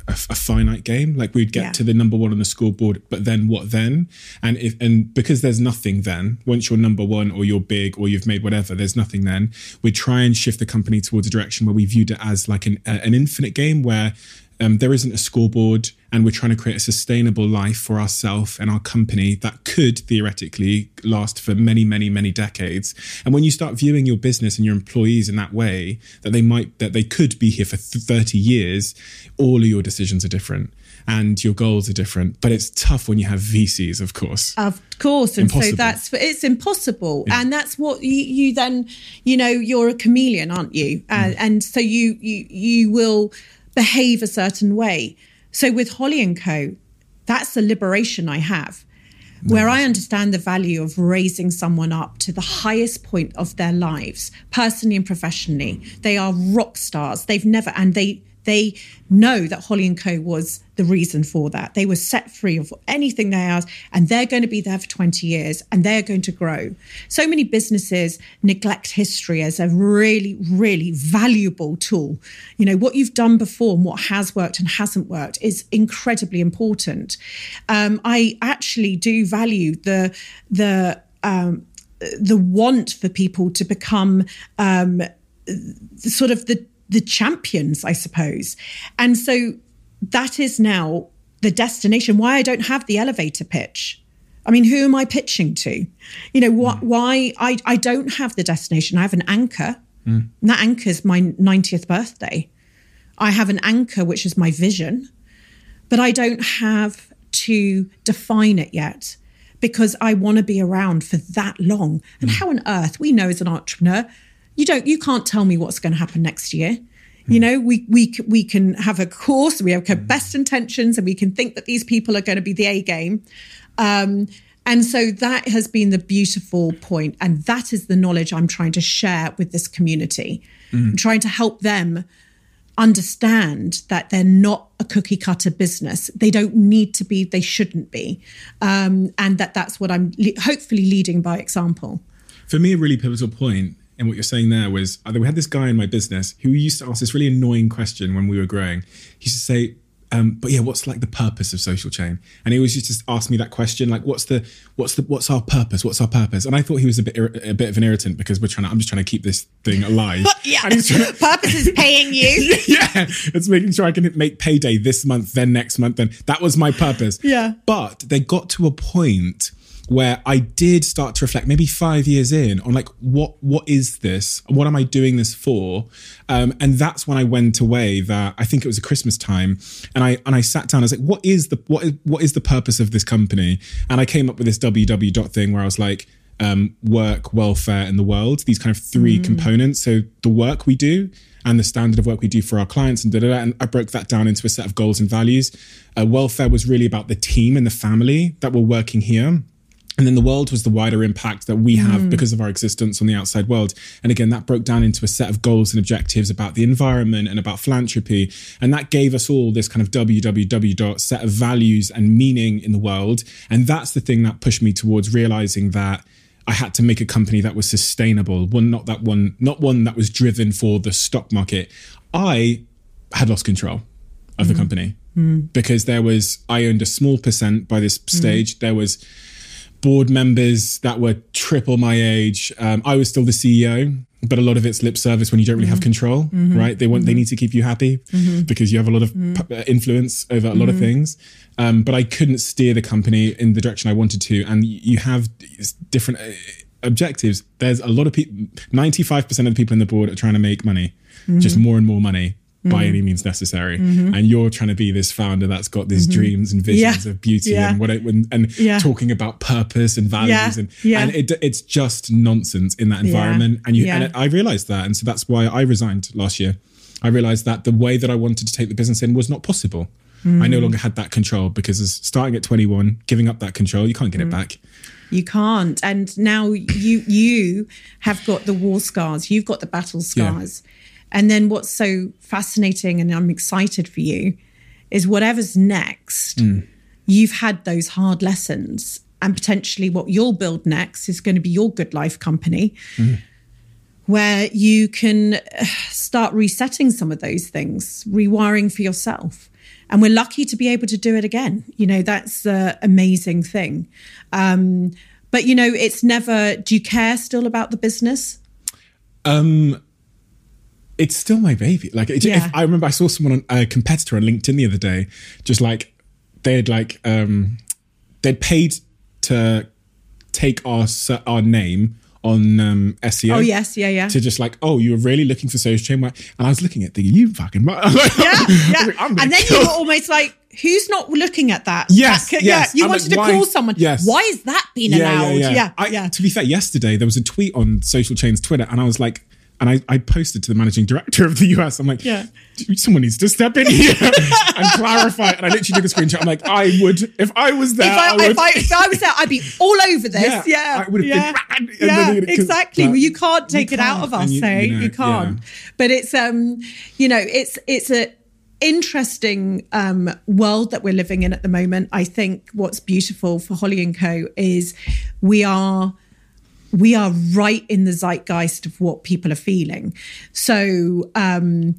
a, a, finite game. Like we'd get yeah. to the number one on the scoreboard, but then what then? And if and because there's nothing then, once you're number one or you're big or you've made whatever, there's nothing then. We try and shift the company towards a direction where we viewed it as like an uh, an infinite game where um, there isn't a scoreboard and we're trying to create a sustainable life for ourselves and our company that could theoretically last for many many many decades and when you start viewing your business and your employees in that way that they might that they could be here for 30 years all of your decisions are different and your goals are different but it's tough when you have vcs of course of course and impossible. so that's it's impossible yeah. and that's what you, you, then you know you're a chameleon aren't you uh, mm. and so you you you will behave a certain way. So with Holly and Co, that's the liberation I have, where I understand the value of raising someone up to the highest point of their lives, personally and professionally. They are rock stars. They've never, and they they know that Holly and Co was the reason for that. They were set free of anything they asked, and they're going to be there for 20 years and they're going to grow. So many businesses neglect history as a really, really valuable tool. You know, what you've done before and what has worked and hasn't worked is incredibly important. Um, I actually do value the, the, um, the want for people to become um, sort of the the champions, I suppose. And so that is now the destination. Why I don't have the elevator pitch. I mean, who am I pitching to? You know, what, mm. why I, I don't have the destination. I have an anchor. Mm. And that anchor is my 90th birthday. I have an anchor, which is my vision, but I don't have to define it yet because I want to be around for that long. And mm. how on earth, we know as an entrepreneur, you don't you can't tell me what's going to happen next year. You know we we we can have a course we have best intentions and we can think that these people are going to be the a game. Um, and so that has been the beautiful point and that is the knowledge i'm trying to share with this community. Mm. i'm trying to help them understand that they're not a cookie cutter business. They don't need to be they shouldn't be. Um, and that that's what i'm le- hopefully leading by example. For me a really pivotal point and what you're saying there was uh, we had this guy in my business who used to ask this really annoying question when we were growing. He used to say, um, but yeah, what's like the purpose of social chain? And he always used to just ask me that question, like, what's the, what's the, what's our purpose? What's our purpose? And I thought he was a bit, a bit of an irritant because we're trying to, I'm just trying to keep this thing alive. [laughs] yeah. And he's trying [laughs] to, Purpose is paying you. [laughs] yeah, it's making sure I can make payday this month, then next month, then that was my purpose. Yeah. But they got to a point where I did start to reflect, maybe five years in, on like what what is this? What am I doing this for? Um, and that's when I went away. That I think it was a Christmas time, and I and I sat down. I was like, what is the what is what is the purpose of this company? And I came up with this WW dot thing where I was like. Um, work, welfare, and the world. These kind of three components. So the work we do, and the standard of work we do for our clients and da, da, da. And I broke that down into a set of goals and values. Uh, welfare was really about the team and the family that were working here. And then the world was the wider impact that we have mm. because of our existence on the outside world. And again, that broke down into a set of goals and objectives about the environment and about philanthropy. And that gave us all this kind of www dot set of values and meaning in the world. And that's the thing that pushed me towards realizing that I had to make a company that was sustainable, one not that one, not one that was driven for the stock market. I had lost control of the mm. company mm. because there was I owned a small percent by this stage. There was board members that were triple my age. Um, I was still the CEO, but a lot of it's lip service when you don't really have control, right? They want they need to keep you happy because you have a lot of p- uh, influence over a lot of things. Um, but I couldn't steer the company in the direction I wanted to, and you have different. Uh, objectives there's a lot of people 95% of the people in the board are trying to make money just more and more money by any mm-hmm. means necessary mm-hmm. and you're trying to be this founder that's got these mm-hmm. dreams and visions Yeah. of beauty Yeah. and what it and, and Yeah. talking about purpose and values Yeah. and Yeah. and it, it's just nonsense in that environment and you Yeah. and I realized that and so that's why I resigned last year I realized that the way that I wanted to take the business in was not possible I no mm. longer had that control because as starting at 21 giving up that control you can't get it mm. back You can't. And now you you have got the war scars, you've got the battle scars. And then what's so fascinating and I'm excited for you is whatever's next, you've had those hard lessons. And potentially what you'll build next is going to be your good life company. Where you can uh, start resetting some of those things, rewiring for yourself. And we're lucky to be able to do it again. You know, that's the amazing thing. Um, but, you know, it's never, do you care still about the business? Um, it's still my baby. Like, it, Yeah. if, I remember I saw someone, on, a competitor on LinkedIn the other day, just like they'd like um, they'd paid to take our our name on um, SEO. Oh, yes. Yeah, yeah. To just like, oh, you were really looking for social chain, and I was looking at thinking, you fucking, mu-" [laughs] Yeah, [laughs] yeah. And then kill- you were almost like, who's not looking at that? Yes, That yes. Yeah, you I'm wanted like, to why- call someone. yes. Why is that being allowed? Yeah, yeah. I, To be fair, yesterday there was a tweet on Social Chain's Twitter, and I was like, and I, I posted to the managing director of the US. I'm like, Yeah. someone needs to step in here [laughs] and clarify. And I literally took a screenshot. I'm like, I would, if I was there, If I, I, would. if, I, if I was there, I'd be all over this. Yeah, Yeah, I would have been yeah. And yeah, it- exactly. well, you can't you take it out can't, of us, you- eh? you You, can't. yeah. But it's um, you know, it's it's a interesting um world that we're living in at the moment. I think what's beautiful for Holly and Co is we are we are right in the zeitgeist of what people are feeling. So um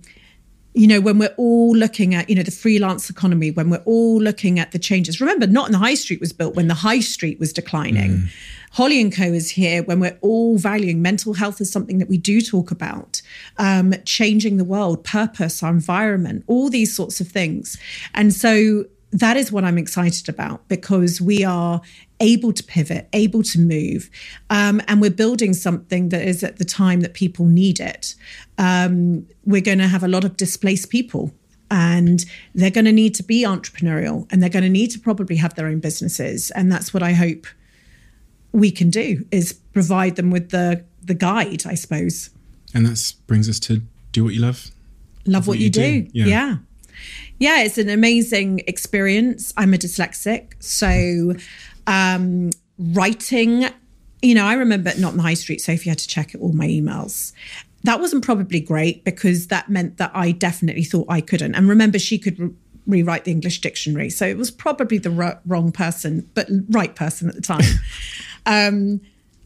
you know, when we're all looking at, you know, the freelance economy, when we're all looking at the changes. Remember, not in the high street was built when the high street was declining. Holly and Co is here when we're all valuing mental health as something that we do talk about, um, changing the world, purpose, our environment, all these sorts of things. And so that is what I'm excited about because we are able to pivot, able to move, um, and we're building something that is at the time that people need it. Um, we're going to have a lot of displaced people. And they're going to need to be entrepreneurial and they're going to need to probably have their own businesses. And that's what I hope we can do is provide them with the the guide, I suppose. and that brings us to do what you love. Love what, you, do. Yeah. yeah. Yeah, it's an amazing experience. I'm a dyslexic, so um, writing. You know, I remember not in the high street, Sophie had to check all my emails. That wasn't probably great because that meant that I definitely thought I couldn't. And remember, she could re- rewrite the English dictionary, so it was probably the ro- wrong person, but right person at the time. [laughs] um,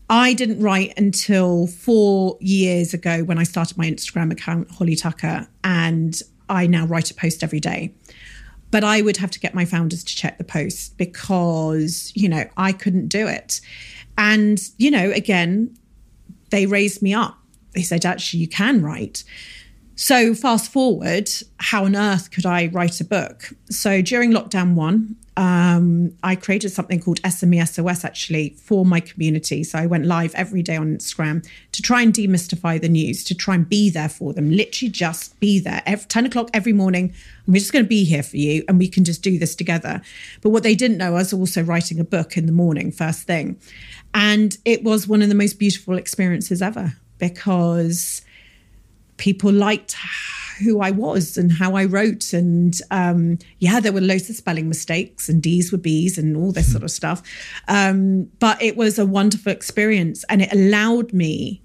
I didn't write until four years ago when I started my Instagram account, Holly Tucker, and I now write a post every day. but I would have to get my founders to check the post because, you know, I couldn't do it. And, you know, again, they raised me up. They said, actually, you can write. So, fast forward, how on earth could I write a book? So, during lockdown one, um, I created something called SME SOS actually for my community. So, I went live every day on Instagram to try and demystify the news, to try and be there for them, literally just be there. Every, 10 o'clock every morning, we're just going to be here for you and we can just do this together. But what they didn't know, I was also writing a book in the morning, first thing. And it was one of the most beautiful experiences ever because people liked who I was and how I wrote. And um, yeah, there were loads of spelling mistakes and D's were B's and all this sort of stuff. Um, but it was a wonderful experience and it allowed me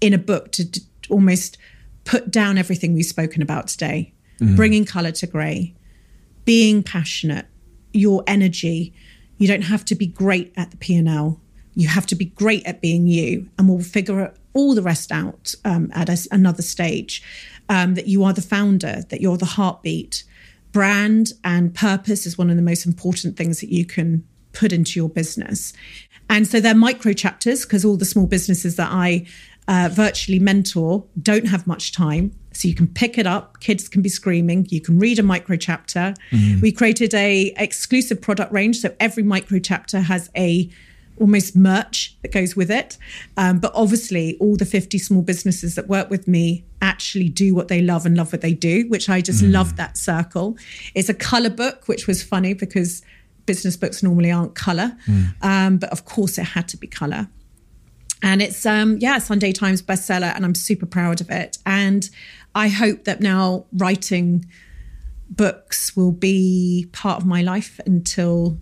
in a book to d- almost put down everything we've spoken about today, mm. bringing color to gray, being passionate, your energy. You don't have to be great at the P&L. You have to be great at being you, and we'll figure all the rest out um, at a, another stage. Um, that you are the founder, that you're the heartbeat. Brand and purpose is one of the most important things that you can put into your business. And so they're micro chapters because all the small businesses that I uh, virtually mentor don't have much time. So you can pick it up. Kids can be screaming. You can read a micro chapter. Mm. We created a exclusive product range. So every micro chapter has a almost merch that goes with it. Um, but obviously, all the 50 small businesses that work with me actually do what they love and love what they do, which I just mm. love that circle. It's a color book, which was funny because business books normally aren't color. Mm. Um, but of course, it had to be color. And it's, um, yeah, Sunday Times bestseller, and I'm super proud of it. And I hope that now writing books will be part of my life until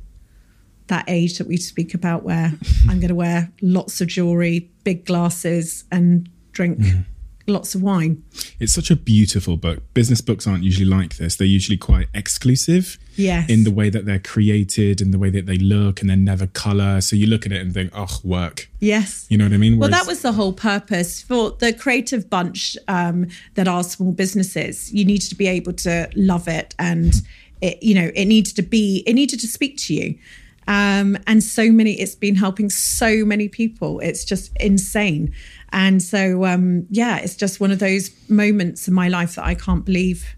that age that we speak about where [laughs] I'm going to wear lots of jewelry, big glasses, and drink mm. lots of wine. It's such a beautiful book. Business books aren't usually like this. They're usually quite exclusive yes. in the way that they're created and the way that they look and they're never color. So you look at it and think, oh, work. Yes. You know what I mean? Whereas- well, that was the whole purpose for the creative bunch um, that are small businesses. You need to be able to love it and it, you know, it needed to be, it needed to speak to you. Um, and so many, it's been helping so many people. It's just insane. And so, um, yeah, it's just one of those moments in my life that I can't believe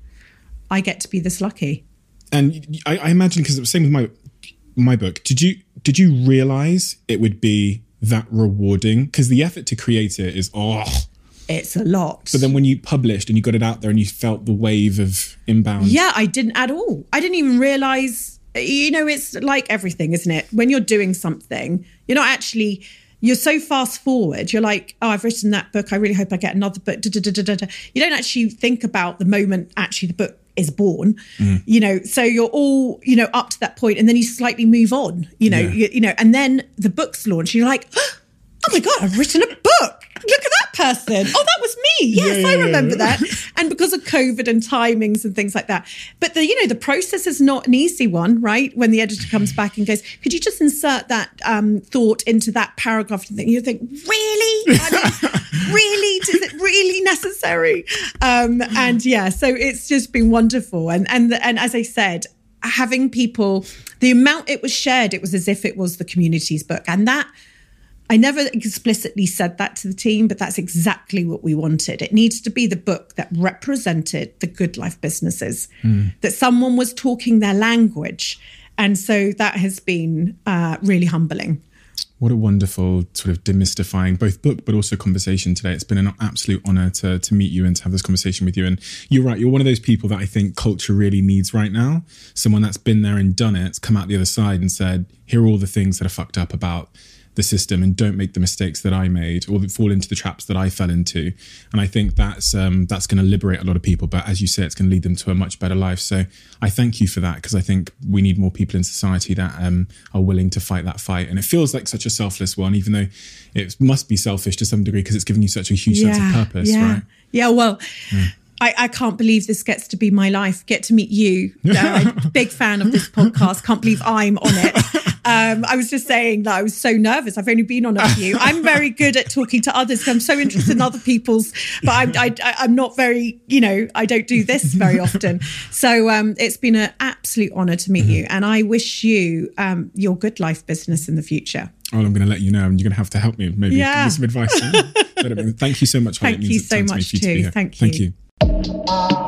I get to be this lucky. And I, I imagine because it was the same with my my book. Did you did you realize it would be that rewarding? Because the effort to create it is oh it's a lot. But then when you published and you got it out there and you felt the wave of inbound. Yeah, I didn't at all. I didn't even realize you know, it's like everything, isn't it? When you're doing something, you're not actually you're so fast forward. You're like, oh, I've written that book. I really hope I get another book. Da, da, da, you don't actually think about the moment actually the book is born. Mm. You know, so you're all you know up to that point, and then you slightly move on. You know, yeah. you, you know, and then the book's launched. You're like, [gasps] oh my god, I've written a book look at that person. Oh, that was me. Yes, yeah, I remember that. And because of COVID and timings and things like that. But the, you know, the process is not an easy one, right? When the editor comes back and goes, could you just insert that um, thought into that paragraph? And you think, really? I mean, [laughs] really? Is it really necessary? Um, and yeah, so it's just been wonderful. And and and as I said, having people, the amount it was shared, it was as if it was the community's book, and that I never explicitly said that to the team, but that's exactly what we wanted. It needs to be the book that represented the good life businesses, mm. that someone was talking their language. And so that has been uh, really humbling. What a wonderful sort of demystifying both book but also conversation today. It's been an absolute honor to, to meet you and to have this conversation with you. And you're right, you're one of those people that I think culture really needs right now. Someone that's been there and done it, come out the other side and said, here are all the things that are fucked up about the system and don't make the mistakes that I made or fall into the traps that I fell into. And I think that's um, that's going to liberate a lot of people. But as you say, it's going to lead them to a much better life. So I thank you for that because I think we need more people in society that um, are willing to fight that fight. And it feels like such a selfless one, even though it must be selfish to some degree because it's given you such a huge yeah, sense of purpose, yeah. right? Yeah. Well. Yeah. I, I, can't believe this gets to be my life. Get to meet you. I'm [laughs] a big fan of this podcast. Can't believe I'm on it. [laughs] Um, I was just saying that I was so nervous. I've only been on a few. [laughs] I'm very good at talking to others. I'm so interested in other people's, but I'm, I, I'm not very, you know, I don't do this very often. So um, it's been an absolute honor to meet you. And I wish you um, your good life business in the future. Oh, I'm going to let you know, and you're going to have to help me. Maybe Yeah. give me some advice. [laughs] thank you so much. Holly. Thank you so ton to me much to too. Thank Thank you.